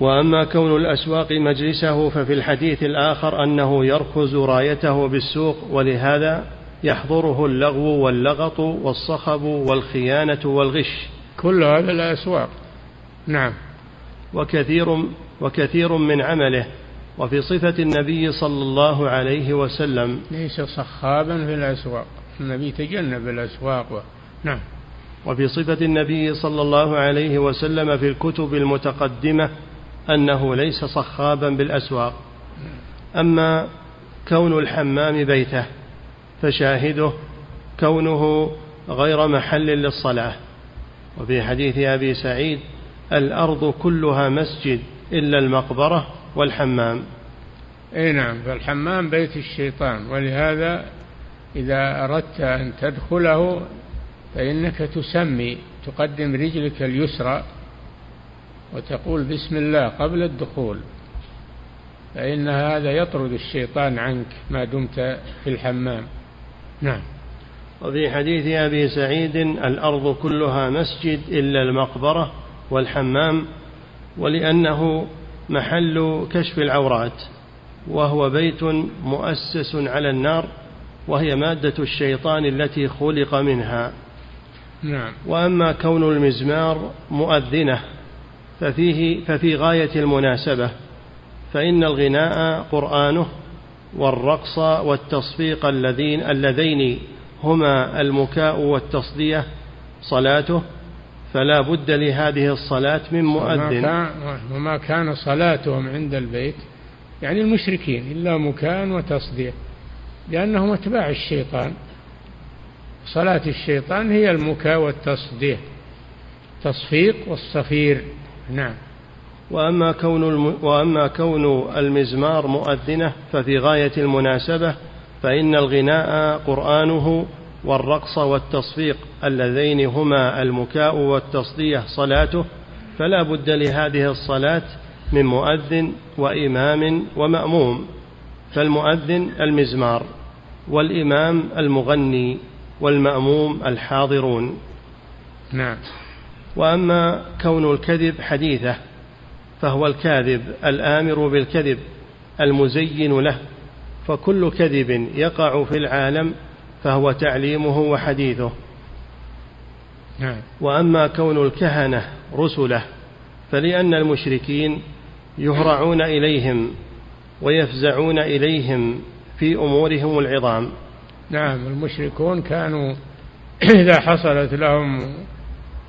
وأما كون الأسواق مجلسه ففي الحديث الآخر أنه يركز رايته بالسوق ولهذا يحضره اللغو واللغط والصخب والخيانة والغش. كل هذا الأسواق. نعم. وكثير وكثير من عمله. وفي صفة النبي صلى الله عليه وسلم. ليس صخابا في الأسواق. النبي تجنب الأسواق. و... نعم. وفي صفة النبي صلى الله عليه وسلم في الكتب المتقدمة أنه ليس صخابا بالأسواق. أما كون الحمام بيته فشاهده كونه غير محل للصلاة. وفي حديث أبي سعيد الأرض كلها مسجد إلا المقبرة والحمام. إي نعم فالحمام بيت الشيطان ولهذا إذا أردت أن تدخله فإنك تسمي تقدم رجلك اليسرى وتقول بسم الله قبل الدخول فإن هذا يطرد الشيطان عنك ما دمت في الحمام. نعم. وفي حديث أبي سعيد الأرض كلها مسجد إلا المقبرة والحمام ولأنه محل كشف العورات وهو بيت مؤسس على النار وهي مادة الشيطان التي خلق منها. نعم. وأما كون المزمار مؤذنة ففيه ففي غاية المناسبة فإن الغناء قرآنه والرقص والتصفيق اللذين اللذين هما المكاء والتصدية صلاته فلا بد لهذه الصلاة من مؤذن. وما كان صلاتهم عند البيت يعني المشركين إلا مكاء وتصدية لأنهم أتباع الشيطان. صلاة الشيطان هي المكاء والتصدية تصفيق والصفير. نعم. وأما كون الم... وأما كون المزمار مؤذنة ففي غاية المناسبة فإن الغناء قرآنه والرقص والتصفيق اللذين هما المكاء والتصدية صلاته فلا بد لهذه الصلاة من مؤذن وإمام ومأموم فالمؤذن المزمار والإمام المغني والمأموم الحاضرون. نعم. وأما كون الكذب حديثة فهو الكاذب الآمر بالكذب المزين له فكل كذب يقع في العالم فهو تعليمه وحديثه. نعم. وأما كون الكهنة رسله فلأن المشركين يهرعون إليهم ويفزعون إليهم في أمورهم العظام. نعم المشركون كانوا [clears throat] إذا حصلت لهم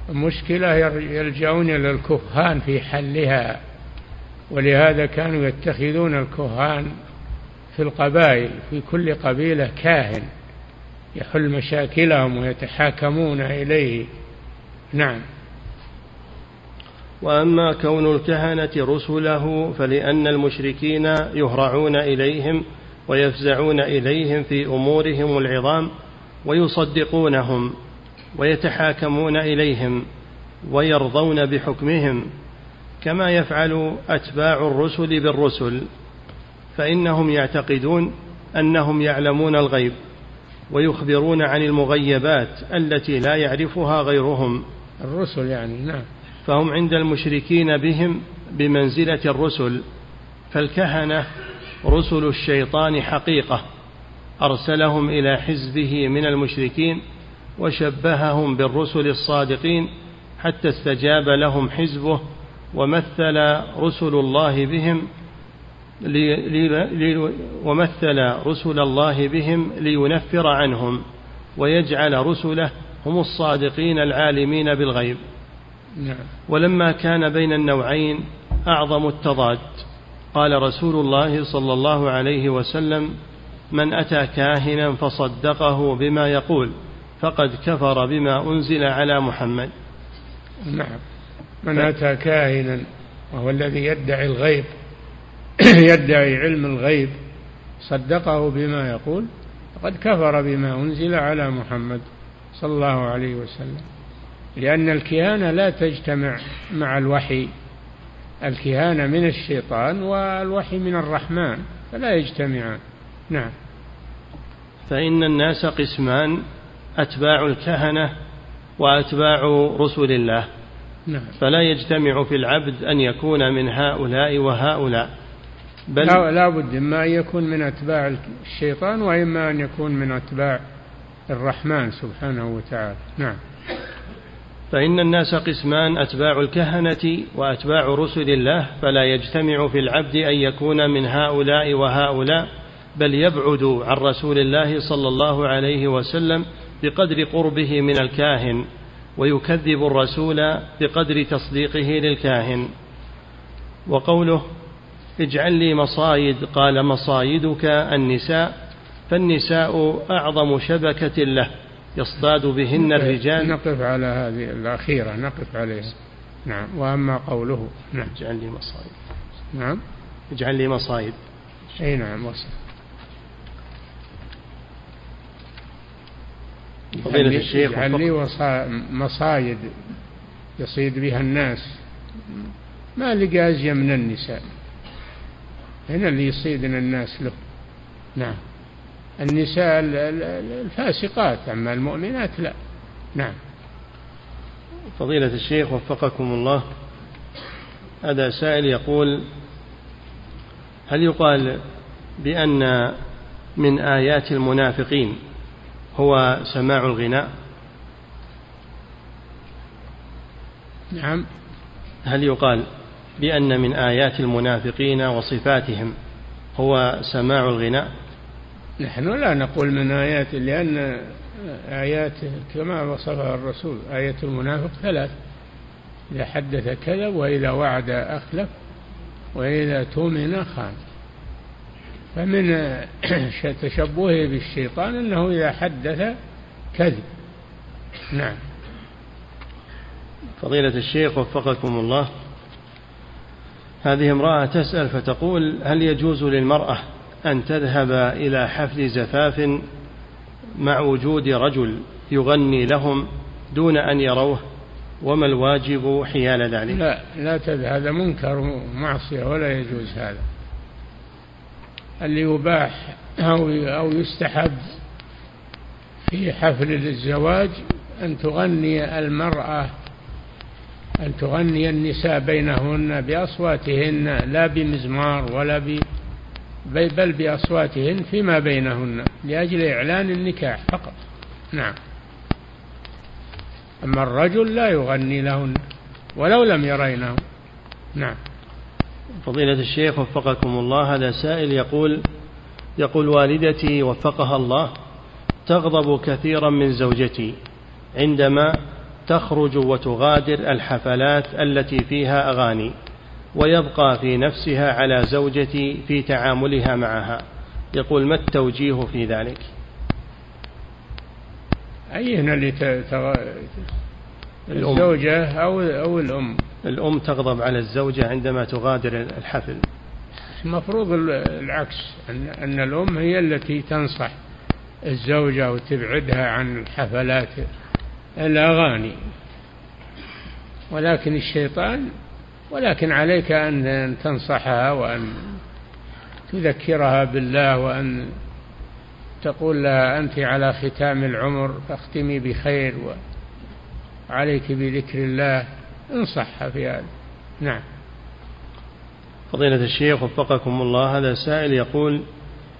المشكلة يلجؤون إلى الكهان في حلها ولهذا كانوا يتخذون الكهان في القبائل في كل قبيلة كاهن. يحل مشاكلهم ويتحاكمون إليه. نعم. وأما كون الكهنة رسله فلأن المشركين يهرعون إليهم ويفزعون إليهم في أمورهم العظام ويصدقونهم ويتحاكمون إليهم ويرضون بحكمهم كما يفعل أتباع الرسل بالرسل فإنهم يعتقدون أنهم يعلمون الغيب. ويخبرون عن المغيبات التي لا يعرفها غيرهم. الرسل يعني نعم. فهم عند المشركين بهم بمنزلة الرسل فالكهنة رسل الشيطان حقيقة. أرسلهم إلى حزبه من المشركين وشبههم بالرسل الصادقين حتى استجاب لهم حزبه ومثل رسل الله بهم ومثل رسل الله بهم لينفر عنهم ويجعل رسله هم الصادقين العالمين بالغيب. نعم. ولما كان بين النوعين أعظم التضاد. قال رسول الله صلى الله عليه وسلم من أتى كاهنا فصدقه بما يقول فقد كفر بما أنزل على محمد. نعم. من أتى كاهنا وهو الذي يدعي الغيب [coughs] يدعي علم الغيب صدقه بما يقول فقد كفر بما أنزل على محمد صلى الله عليه وسلم. لأن الكهانة لا تجتمع مع الوحي الكهانة من الشيطان والوحي من الرحمن فلا يجتمعان. نعم. فإن الناس قسمان أتباع الكهنة وأتباع رسل الله. نعم. فلا يجتمع في العبد أن يكون من هؤلاء وهؤلاء. بل لا, لا بد إما أن يكون من أتباع الشيطان وإما أن يكون من أتباع الرحمن سبحانه وتعالى. نعم. فإن الناس قسمان أتباع الكهنة وأتباع رسل الله فلا يجتمع في العبد أن يكون من هؤلاء وهؤلاء بل يبعد عن رسول الله صلى الله عليه وسلم بقدر قربه من الكاهن ويكذب الرسول بقدر تصديقه للكاهن. وقوله اجعل لي مصايد قال مصايدك النساء فالنساء أعظم شبكة له يصطاد بهن الرجال. نقف على هذه الأخيرة نقف عليها. نعم وأما قوله نعم. اجعل لي مصايد. نعم. اجعل لي مصايد. أي نعم وصل. فضيلة الشيخ اجعل لي مصايد يصيد بها الناس. ما لقى من النساء. هنا اللي يصيدنا الناس له نعم. النساء الفاسقات أما المؤمنات لا. نعم. فضيلة الشيخ وفقكم الله. هذا سائل يقول هل يقال بأن من آيات المنافقين هو سماع الغناء؟ نعم. هل يقال؟ بأن من آيات المنافقين وصفاتهم هو سماع الغناء. نحن لا نقول من آيات لأن آيات كما وصفها الرسول آية المنافق ثلاث إذا حدث كذب وإذا وعد أخلف وإذا تؤمن خان. فمن [clears throat] تشبهه بالشيطان أنه إذا حدث كذب. نعم. فضيلة الشيخ وفقكم الله. هذه امرأة تسأل فتقول هل يجوز للمرأة أن تذهب إلى حفل زفاف مع وجود رجل يغني لهم دون أن يروه؟ وما الواجب حيال ذلك؟ لا لا تذهب هذا منكر ومعصية ولا يجوز هذا. اللي يباح أو أو يستحب في حفل الزواج أن تغني المرأة أن تغني النساء بينهن بأصواتهن لا بمزمار ولا ب بل بأصواتهن فيما بينهن لأجل إعلان النكاح فقط. نعم. أما الرجل لا يغني لهن ولو لم يرينه نعم. فضيلة الشيخ وفقكم الله هذا سائل يقول يقول والدتي وفقها الله تغضب كثيرا من زوجتي عندما تخرج وتغادر الحفلات التي فيها أغاني ويبقى في نفسها على زوجتي في تعاملها معها. يقول ما التوجيه في ذلك؟ أيهن اللي تغ... الزوجة أو أو الأم. الأم تغضب على الزوجة عندما تغادر الحفل. المفروض العكس أن أن الأم هي التي تنصح الزوجة وتبعدها عن الحفلات. الأغاني. ولكن الشيطان ولكن عليك أن تنصحها وأن تذكرها بالله وأن تقول لها أنت على ختام العمر فاختمي بخير وعليك بذكر الله. انصحها في هذا. نعم. فضيلة الشيخ وفقكم الله هذا سائل يقول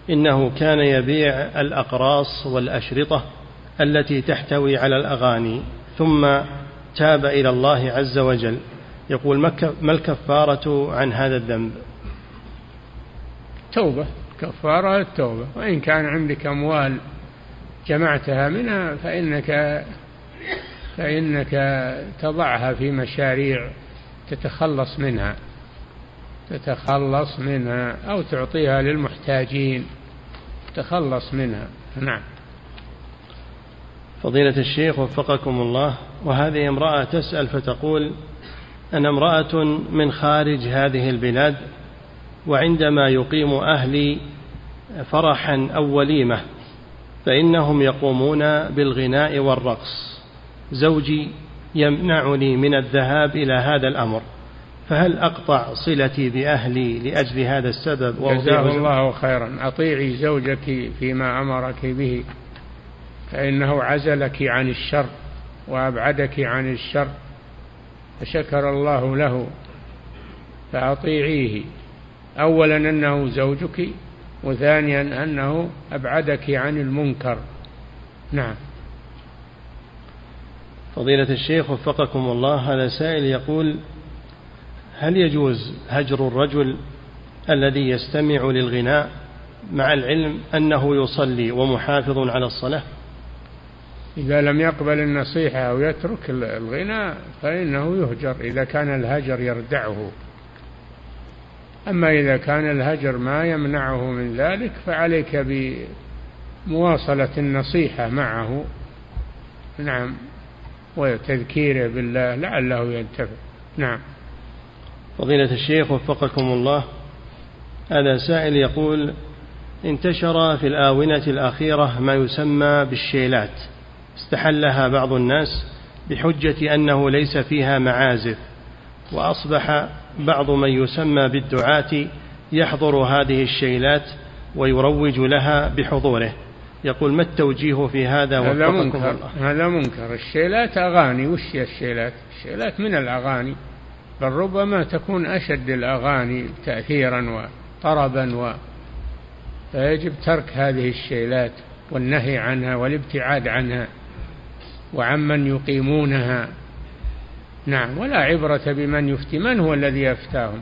إنه كان يبيع الأقراص والأشرطة التي تحتوي على الأغاني. ثم تاب إلى الله عز وجل. يقول ما الكفارة عن هذا الذنب؟ توبة. كفارة التوبة وإن كان عندك أموال جمعتها منها فإنك فإنك تضعها في مشاريع تتخلص منها تتخلص منها أو تعطيها للمحتاجين تخلص منها. نعم. فضيلة الشيخ وفقكم الله وهذه امرأة تسأل فتقول أنا امرأة من خارج هذه البلاد وعندما يقيم أهلي فرحا أو وليمة فإنهم يقومون بالغناء والرقص. زوجي يمنعني من الذهاب إلى هذا الأمر فهل أقطع صلتي بأهلي لأجل هذا السبب؟ جزاه الله خيرا. أطيعي زوجك فيما أمرك به. فإنه عزلك عن الشر وأبعدك عن الشر فشكر الله له فأطيعيه. أولا أنه زوجك وثانيا أنه أبعدك عن المنكر. نعم. فضيلة الشيخ وفقكم الله هذا سائل يقول هل يجوز هجر الرجل الذي يستمع للغناء مع العلم أنه يصلي ومحافظ على الصلاة؟ إذا لم يقبل النصيحة أو يترك الغناء فإنه يهجر إذا كان الهجر يردعه. أما إذا كان الهجر ما يمنعه من ذلك فعليك بمواصلة النصيحة معه. نعم. وتذكيره بالله لعله ينتفع. نعم. فضيلة الشيخ وفقكم الله هذا سائل يقول انتشر في الآونة الأخيرة ما يسمى بالشيلات. استحلها بعض الناس بحجة أنه ليس فيها معازف وأصبح بعض من يسمى بالدعاة يحضر هذه الشيلات ويروج لها بحضوره. يقول ما التوجيه في هذا هذا منكر الله. هذا منكر. الشيلات أغاني. وش هي الشيلات؟ الشيلات من الأغاني. بل ربما تكون أشد الأغاني تأثيرا وطربا و. فيجب ترك هذه الشيلات والنهي عنها والابتعاد عنها. وعمن يقيمونها. نعم ولا عبرة بمن يفتي. من هو الذي أفتاهم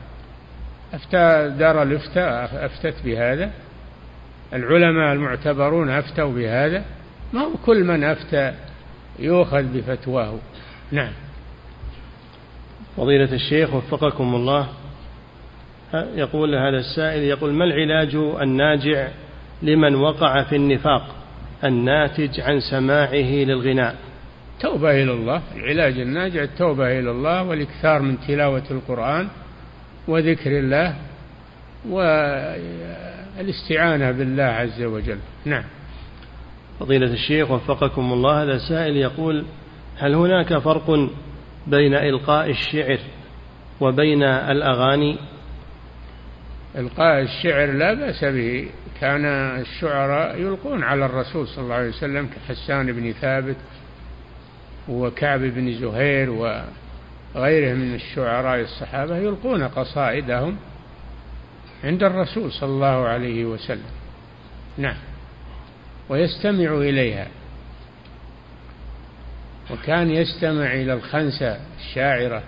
أفتى دار الإفتاء أفتت بهذا؟ العلماء المعتبرون أفتوا بهذا؟ ما هو كل من أفتى يؤخذ بفتواه. نعم. فضيلة الشيخ وفقكم الله. يقول هذا السائل يقول ما العلاج الناجع لمن وقع في النفاق الناتج عن سماعه للغناء؟ توبة إلى الله العلاج الناجع التوبة إلى الله والإكثار من تلاوة القرآن وذكر الله والاستعانة بالله عز وجل. نعم. فضيلة الشيخ وفقكم الله هذا سائل يقول هل هناك فرق بين إلقاء الشعر وبين الأغاني؟ إلقاء الشعر لا بأس به. كان الشعراء يلقون على الرسول صلى الله عليه وسلم كحسان بن ثابت وكعب بن زهير وغيره من الشعراء الصحابة يلقون قصائدهم عند الرسول صلى الله عليه وسلم. نعم. ويستمع إليها. وكان يستمع إلى الخنسة الشاعرة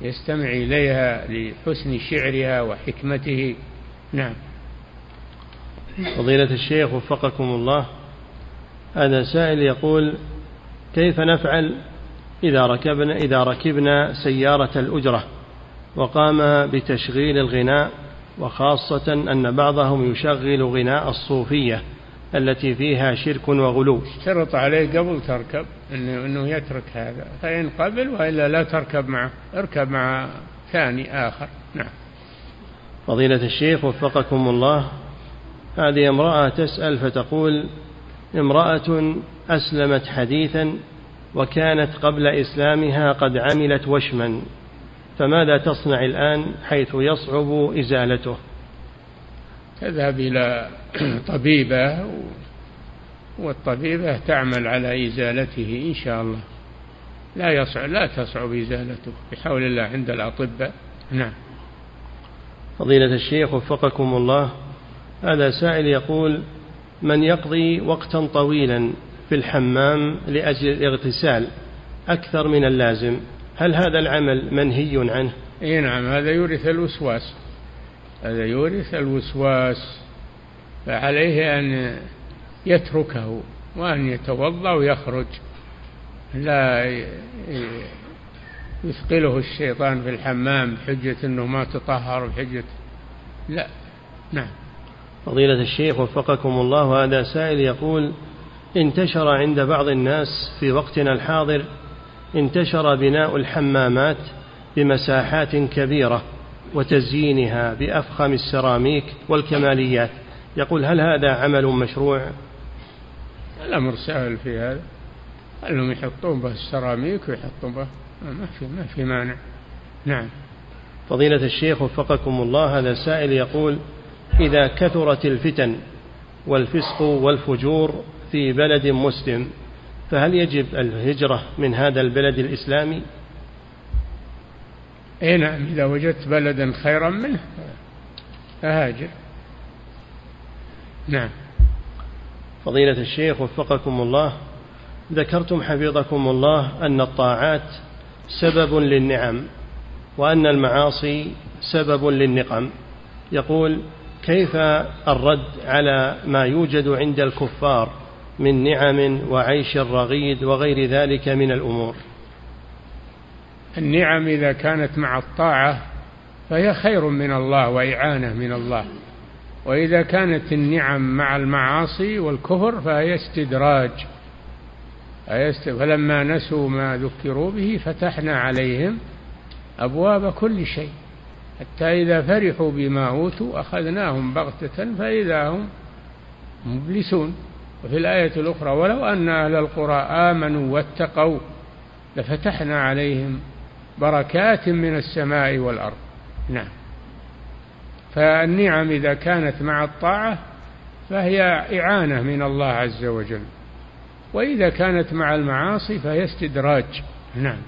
يستمع إليها لحسن شعرها وحكمته. نعم. فضيلة الشيخ وفقكم الله هذا سائل يقول كيف نفعل إذا ركبنا إذا ركبنا سيارة الأجرة وقام بتشغيل الغناء وخاصة أن بعضهم يشغل غناء الصوفية التي فيها شرك وغلو. اشترط عليه قبل تركب انه إنه يترك هذا. فإن قبل وإلا لا تركب معه اركب مع ثاني آخر. نعم. فضيلة الشيخ وفقكم الله هذه امرأة تسأل فتقول امرأة أسلمت حديثا وكانت قبل إسلامها قد عملت وشما فماذا تصنع الآن حيث يصعب إزالته؟ تذهب إلى طبيبة والطبيبة تعمل على إزالته إن شاء الله. لا يصعب لا تصعب إزالته بحول الله عند الأطباء. نعم. فضيلة الشيخ وفقكم الله هذا سائل يقول من يقضي وقتا طويلا في الحمام لأجل الاغتسال أكثر من اللازم. هل هذا العمل منهي عنه؟ إي نعم هذا يورث الوسواس. هذا يورث الوسواس فعليه أن يتركه وأن يتوضأ ويخرج. لا يثقله الشيطان في الحمام بحجة أنه ما تطهر بحجة لا. نعم. فضيلة الشيخ وفقكم الله هذا سائل يقول انتشر عند بعض الناس في وقتنا الحاضر انتشر بناء الحمامات بمساحات كبيرة وتزيينها بأفخم السراميك والكماليات. يقول هل هذا عمل مشروع؟ الأمر سهل في هذا. أنهم يحطون به السراميك ويحطون به ما في ما في مانع. نعم. فضيلة الشيخ وفقكم الله هذا سائل يقول إذا كثرت الفتن والفسق والفجور في بلد مسلم فهل يجب الهجرة من هذا البلد الإسلامي؟ اي نعم إذا وجدت بلدا خيرا منه فهاجر. نعم. فضيلة الشيخ وفقكم الله ذكرتم حفظكم الله أن الطاعات سبب للنعم وأن المعاصي سبب للنقم. يقول كيف الرد على ما يوجد عند الكفار من نعم وعيش رغيد وغير ذلك من الأمور. النعم إذا كانت مع الطاعة فهي خير من الله وإعانة من الله. وإذا كانت النعم مع المعاصي والكفر فهي استدراج. فلما نسوا ما ذكروا به فتحنا عليهم أبواب كل شيء. حتى إذا فرحوا بما أوتوا أخذناهم بغتة فإذا هم مبلسون. وفي الآية الأخرى ولو أن أهل القرى آمنوا واتقوا لفتحنا عليهم بركات من السماء والأرض. نعم. فالنعم إذا كانت مع الطاعة فهي إعانة من الله عز وجل وإذا كانت مع المعاصي فهي استدراج. نعم.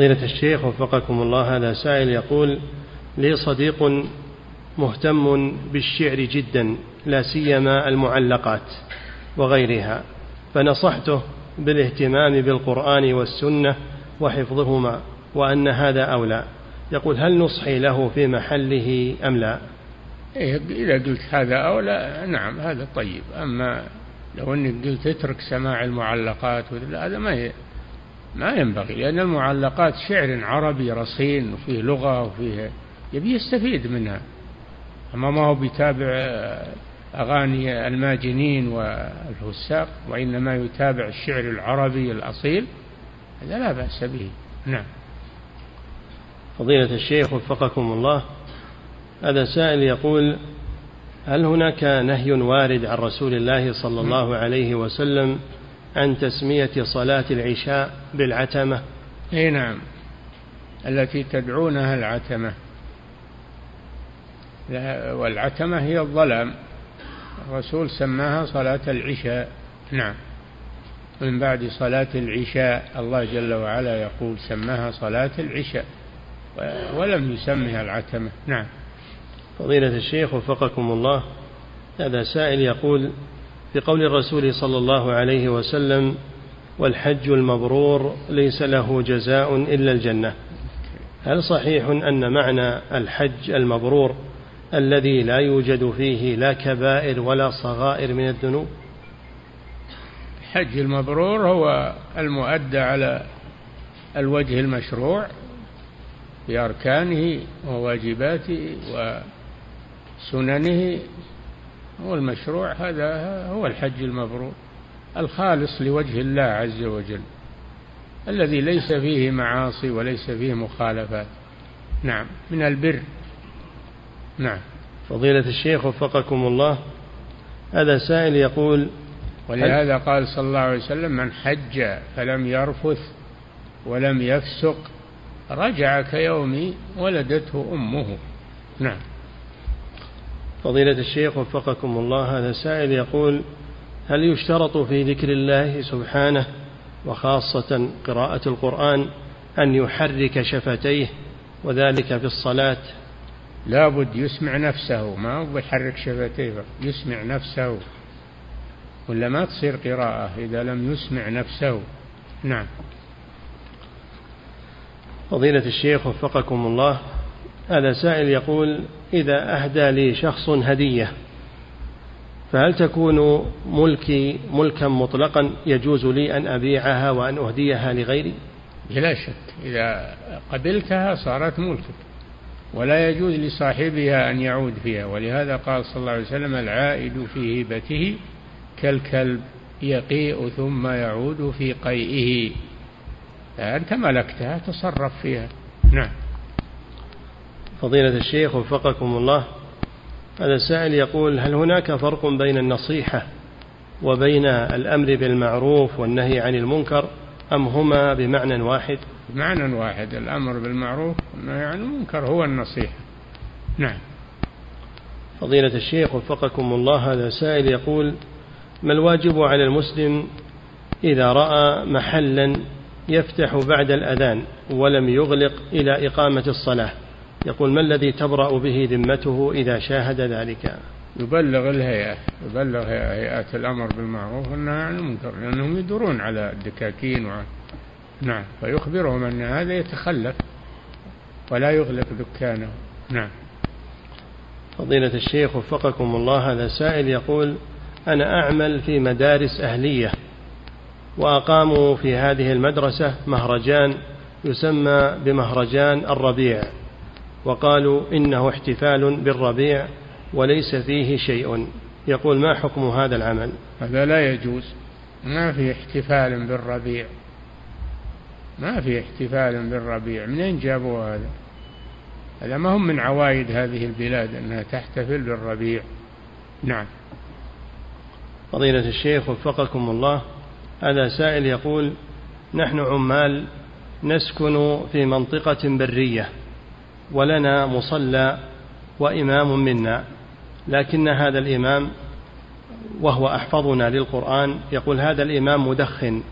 فضيلة الشيخ وفقكم الله. هذا سائل يقول لي صديق مهتم بالشعر جدا لا سيما المعلقات وغيرها فنصحته بالاهتمام بالقرآن والسنة وحفظهما وأن هذا أولى. يقول هل نصحي له في محله أم لا؟ إيه إذا قلت هذا أولى نعم هذا طيب. أما لو أنك قلت اترك سماع المعلقات هذا ما هي ما ينبغي لأن المعلقات شعر عربي رصين وفيه لغة وفيه يبي يستفيد منها. أما ما هو بيتابع أغاني الماجنين والفساق وإنما يتابع الشعر العربي الأصيل هذا لا بأس به. نعم. فضيلة الشيخ وفقكم الله هذا سائل يقول هل هناك نهي وارد عن رسول الله صلى الله عليه وسلم عن تسمية صلاة العشاء بالعتمة. أي نعم. التي تدعونها العتمة. والعتمة هي الظلام. الرسول سماها صلاة العشاء. نعم. من بعد صلاة العشاء الله جل وعلا يقول سماها صلاة العشاء. ولم يسمها العتمة. نعم. فضيلة الشيخ وفقكم الله هذا سائل يقول في قول الرسول صلى الله عليه وسلم والحج المبرور ليس له جزاء إلا الجنة. هل صحيح أن معنى الحج المبرور الذي لا يوجد فيه لا كبائر ولا صغائر من الذنوب؟ الحج المبرور هو المؤدى على الوجه المشروع بأركانه وواجباته وسننه هو المشروع هذا هو الحج المبرور الخالص لوجه الله عز وجل الذي ليس فيه معاصي وليس فيه مخالفات. نعم من البر. نعم. فضيلة الشيخ وفقكم الله هذا سائل يقول ولهذا قال صلى الله عليه وسلم من حج فلم يرفث ولم يفسق رجع كيوم ولدته أمه. نعم. فضيلة الشيخ وفقكم الله هذا سائل يقول هل يشترط في ذكر الله سبحانه وخاصة قراءة القرآن أن يحرك شفتيه وذلك في الصلاة؟ لابد يسمع نفسه ما هو بيحرك شفتيه يسمع نفسه. ولا ما تصير قراءة إذا لم يسمع نفسه. نعم. فضيلة الشيخ وفقكم الله هذا سائل يقول إذا أهدى لي شخص هدية فهل تكون ملكي ملكا مطلقا يجوز لي أن أبيعها وأن أهديها لغيري؟ بلا شك إذا قبلتها صارت ملكك ولا يجوز لصاحبها أن يعود فيها. ولهذا قال صلى الله عليه وسلم العائد في هبته كالكلب يقيء ثم يعود في قيئه. أنت ملكتها تصرف فيها. نعم. فضيلة الشيخ وفقكم الله هذا السائل يقول هل هناك فرق بين النصيحة وبين الأمر بالمعروف والنهي عن المنكر أم هما بمعنى واحد؟ بمعنى واحد الأمر بالمعروف والنهي عن المنكر هو النصيحة. نعم. فضيلة الشيخ وفقكم الله هذا سائل يقول ما الواجب على المسلم إذا رأى محلا يفتح بعد الأذان ولم يغلق إلى إقامة الصلاة؟ يقول ما الذي تبرأ به ذمته إذا شاهد ذلك؟ يبلغ الهيئة يبلغ هيئات الأمر بالمعروف والنهي عن المنكر لأنهم يدورون على الدكاكين وعن نعم فيخبرهم أن هذا يتخلف ولا يغلق دكانه. نعم. فضيلة الشيخ وفقكم الله هذا سائل يقول أنا أعمل في مدارس أهلية وأقاموا في هذه المدرسة مهرجان يسمى بمهرجان الربيع. وقالوا إنه احتفال بالربيع وليس فيه شيء. يقول ما حكم هذا العمل؟ هذا لا يجوز. ما في احتفال بالربيع. ما في احتفال بالربيع. منين جابوا هذا؟ هذا ما هم من عوايد هذه البلاد أنها تحتفل بالربيع. نعم. فضيلة الشيخ وفقكم الله هذا سائل يقول نحن عمال نسكن في منطقة برية. ولنا مصلى وإمام منا. لكن هذا الإمام وهو أحفظنا للقرآن يقول هذا الإمام مدخن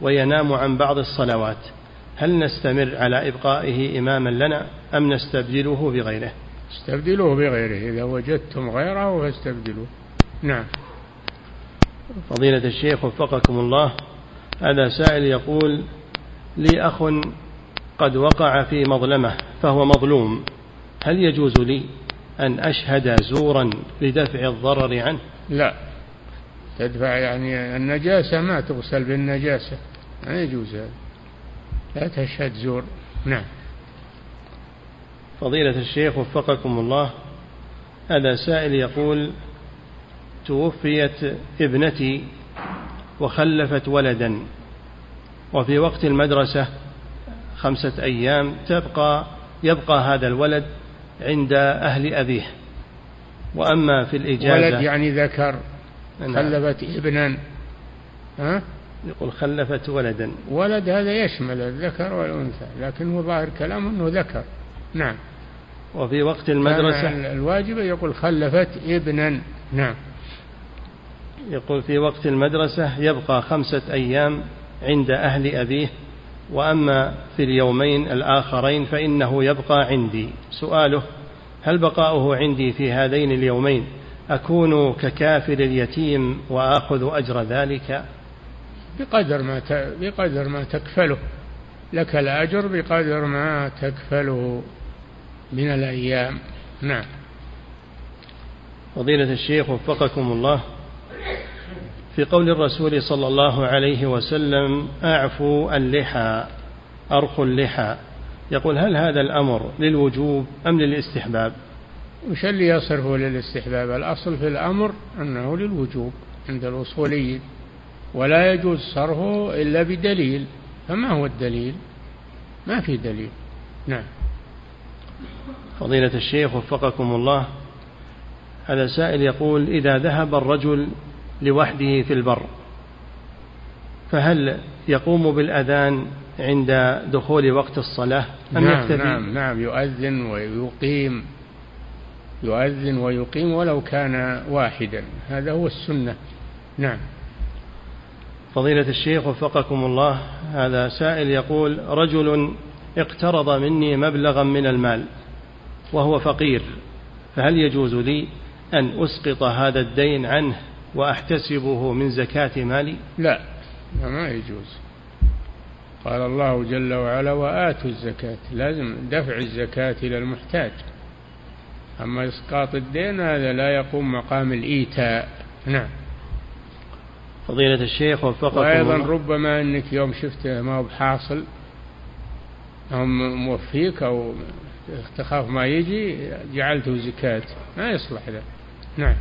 وينام عن بعض الصلوات. هل نستمر على إبقائه إماما لنا أم نستبدله بغيره؟ استبدلوه بغيره. إذا وجدتم غيره فاستبدلوه. نعم. فضيلة الشيخ وفقكم الله. هذا سائل يقول لي أخ قد وقع في مظلمة فهو مظلوم. هل يجوز لي أن أشهد زورا لدفع الضرر عنه؟ لا. تدفع يعني النجاسة ما تغسل بالنجاسة. ما يجوز هذا. لا تشهد زور. نعم. فضيلة الشيخ وفقكم الله هذا سائل يقول توفيت ابنتي وخلفت ولدا وفي وقت المدرسة خمسة أيام تبقى يبقى هذا الولد عند أهل أبيه. وأما في الإجازة ولد يعني ذكر نعم. خلفت ابنا ها؟ يقول خلفت ولدا. ولد هذا يشمل الذكر والأنثى لكن هو ظاهر كلامه أنه ذكر. نعم. وفي وقت المدرسة الواجب يقول خلفت ابنا. نعم. يقول في وقت المدرسة يبقى خمسة أيام عند أهل أبيه. وأما في اليومين الآخرين فإنه يبقى عندي. سؤاله هل بقاؤه عندي في هذين اليومين؟ أكون ككافر اليتيم وآخذ أجر ذلك؟ بقدر ما بقدر ما تكفله. لك الأجر بقدر ما تكفله من الأيام. نعم. فضيلة الشيخ وفقكم الله. في قول الرسول صلى الله عليه وسلم أعفوا اللحى أرخوا اللحى. يقول هل هذا الأمر للوجوب أم للاستحباب؟ وش اللي يصرفه للاستحباب. الأصل في الأمر أنه للوجوب عند الأصوليين ولا يجوز صرفه إلا بدليل. فما هو الدليل؟ ما في دليل. نعم. فضيلة الشيخ وفقكم الله هذا سائل يقول إذا ذهب الرجل لوحده في البر. فهل يقوم بالأذان عند دخول وقت الصلاة؟ أم نعم يكتفي؟ نعم نعم يؤذن ويقيم يؤذن ويقيم ولو كان واحدا. هذا هو السنة. نعم. فضيلة الشيخ وفقكم الله هذا سائل يقول رجل اقترض مني مبلغا من المال وهو فقير فهل يجوز لي أن أسقط هذا الدين عنه؟ وأحتسبه من زكاة مالي؟ لا ما يجوز. قال الله جل وعلا وآتوا الزكاة لازم دفع الزكاة إلى المحتاج. أما إسقاط الدين هذا لا يقوم مقام الإيتاء. نعم. فضيلة الشيخ وفقكم وأيضا ربما أنك يوم شفته ما هو بحاصل أو موفيك أو تخاف ما يجي جعلته زكاة. ما يصلح ذا. نعم.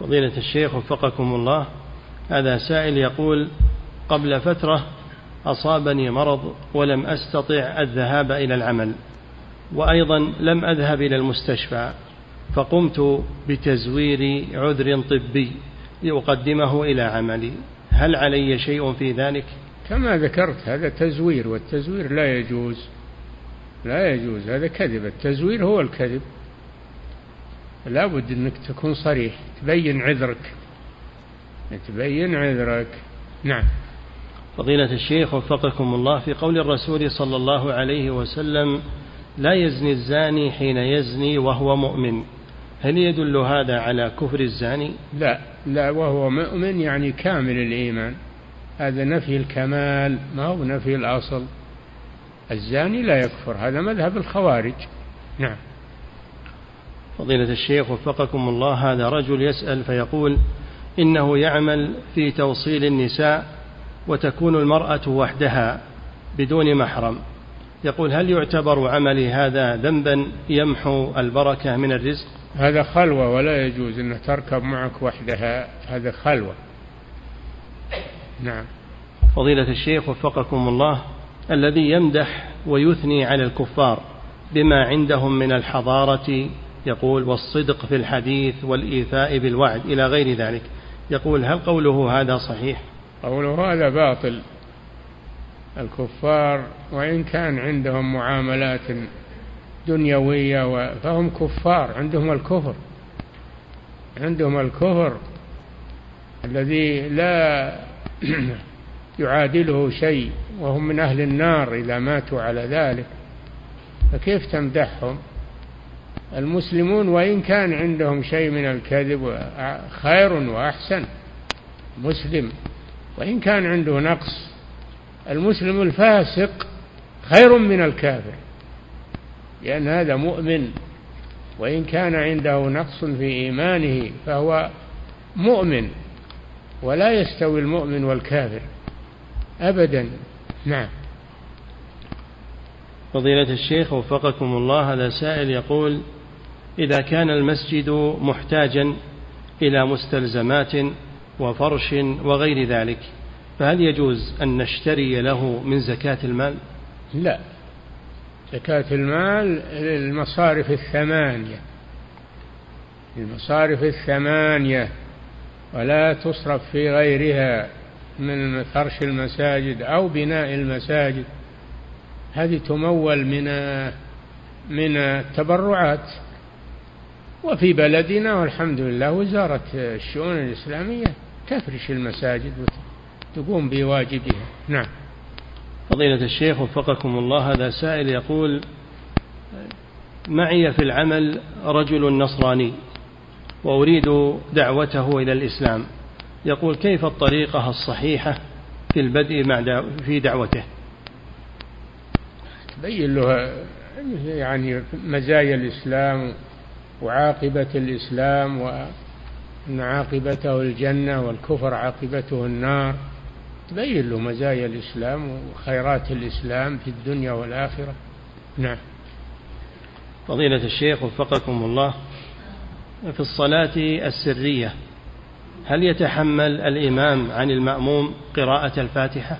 فضيلة الشيخ وفقكم الله هذا سائل يقول قبل فترة أصابني مرض ولم أستطع الذهاب إلى العمل وأيضا لم أذهب إلى المستشفى فقمت بتزوير عذر طبي لأقدمه إلى عملي هل علي شيء في ذلك؟ كما ذكرت هذا تزوير والتزوير لا يجوز لا يجوز هذا كذب التزوير هو الكذب لا بد أنك تكون صريح تبين عذرك. تبين عذرك. نعم. فضيلة الشيخ وفقكم الله في قول الرسول صلى الله عليه وسلم لا يزني الزاني حين يزني وهو مؤمن. هل يدل هذا على كفر الزاني؟ لا لا وهو مؤمن يعني كامل الإيمان. هذا نفي الكمال ما هو نفي الأصل. الزاني لا يكفر هذا مذهب الخوارج. نعم. فضيلة الشيخ وفقكم الله هذا رجل يسأل فيقول إنه يعمل في توصيل النساء وتكون المرأة وحدها بدون محرم. يقول هل يعتبر عملي هذا ذنبا يمحو البركة من الرزق؟ هذا خلوة ولا يجوز أن تركب معك وحدها هذا خلوة. نعم. فضيلة الشيخ وفقكم الله الذي يمدح ويثني على الكفار بما عندهم من الحضارة يقول والصدق في الحديث والإيفاء بالوعد إلى غير ذلك. يقول هل قوله هذا صحيح؟ قوله هذا باطل. الكفار وإن كان عندهم معاملات دنيوية فهم كفار عندهم الكفر. عندهم الكفر الذي لا [clears throat] يعادله شيء وهم من أهل النار إذا ماتوا على ذلك. فكيف تمدحهم؟ المسلمون وإن كان عندهم شيء من الكذب خير وأحسن مسلم. وإن كان عنده نقص المسلم الفاسق خير من الكافر لأن هذا مؤمن. وإن كان عنده نقص في إيمانه فهو مؤمن ولا يستوي المؤمن والكافر أبدا. نعم. فضيلة الشيخ وفقكم الله هذا سائل يقول إذا كان المسجد محتاجا إلى مستلزمات وفرش وغير ذلك فهل يجوز أن نشتري له من زكاة المال؟ لا. زكاة المال للمصارف الثمانية. المصارف الثمانية ولا تصرف في غيرها من فرش المساجد أو بناء المساجد. هذه تمول من من التبرعات. وفي بلدنا والحمد لله وزارة الشؤون الإسلامية تفرش المساجد وتقوم بواجبها. نعم. فضيلة الشيخ وفقكم الله هذا سائل يقول معي في العمل رجل نصراني وأريد دعوته إلى الإسلام. يقول كيف الطريقة الصحيحة في البدء مع في دعوته؟ تبين له يعني مزايا الإسلام وعاقبة الإسلام وأن عاقبته الجنة والكفر عاقبته النار تبين له مزايا الإسلام وخيرات الإسلام في الدنيا والآخرة نعم فضيلة الشيخ وفقكم الله في الصلاة السرية هل يتحمل الإمام عن المأموم قراءة الفاتحة؟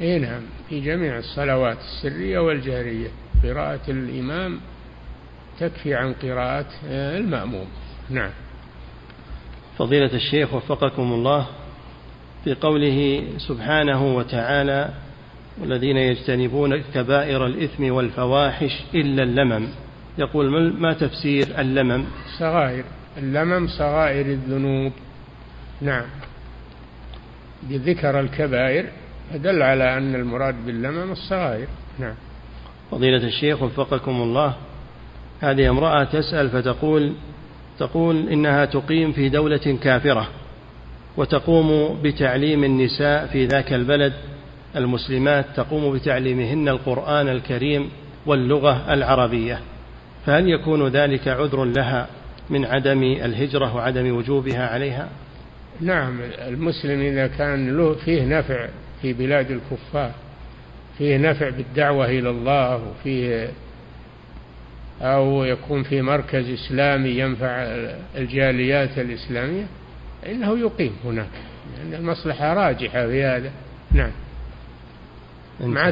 اي نعم في جميع الصلوات السرية والجهرية قراءة الإمام تكفي عن قراءة المأموم. نعم. فضيلة الشيخ وفقكم الله في قوله سبحانه وتعالى والذين يجتنبون كبائر الإثم والفواحش إلا اللمم يقول ما تفسير اللمم؟ صغائر. اللمم صغائر الذنوب. نعم. ذكر الكبائر دل على أن المراد باللمم الصغائر. نعم. فضيلة الشيخ وفقكم الله هذه امرأة تسأل فتقول تقول إنها تقيم في دولة كافرة وتقوم بتعليم النساء في ذاك البلد. المسلمات تقوم بتعليمهن القرآن الكريم واللغة العربية. فهل يكون ذلك عذر لها من عدم الهجرة وعدم وجوبها عليها؟ نعم المسلم إذا كان له فيه نفع في بلاد الكفار فيه نفع بالدعوة إلى الله وفيه أو يكون في مركز إسلامي ينفع الجاليات الإسلامية فإنه يقيم هناك لأن المصلحة راجحة في هذا. نعم. مع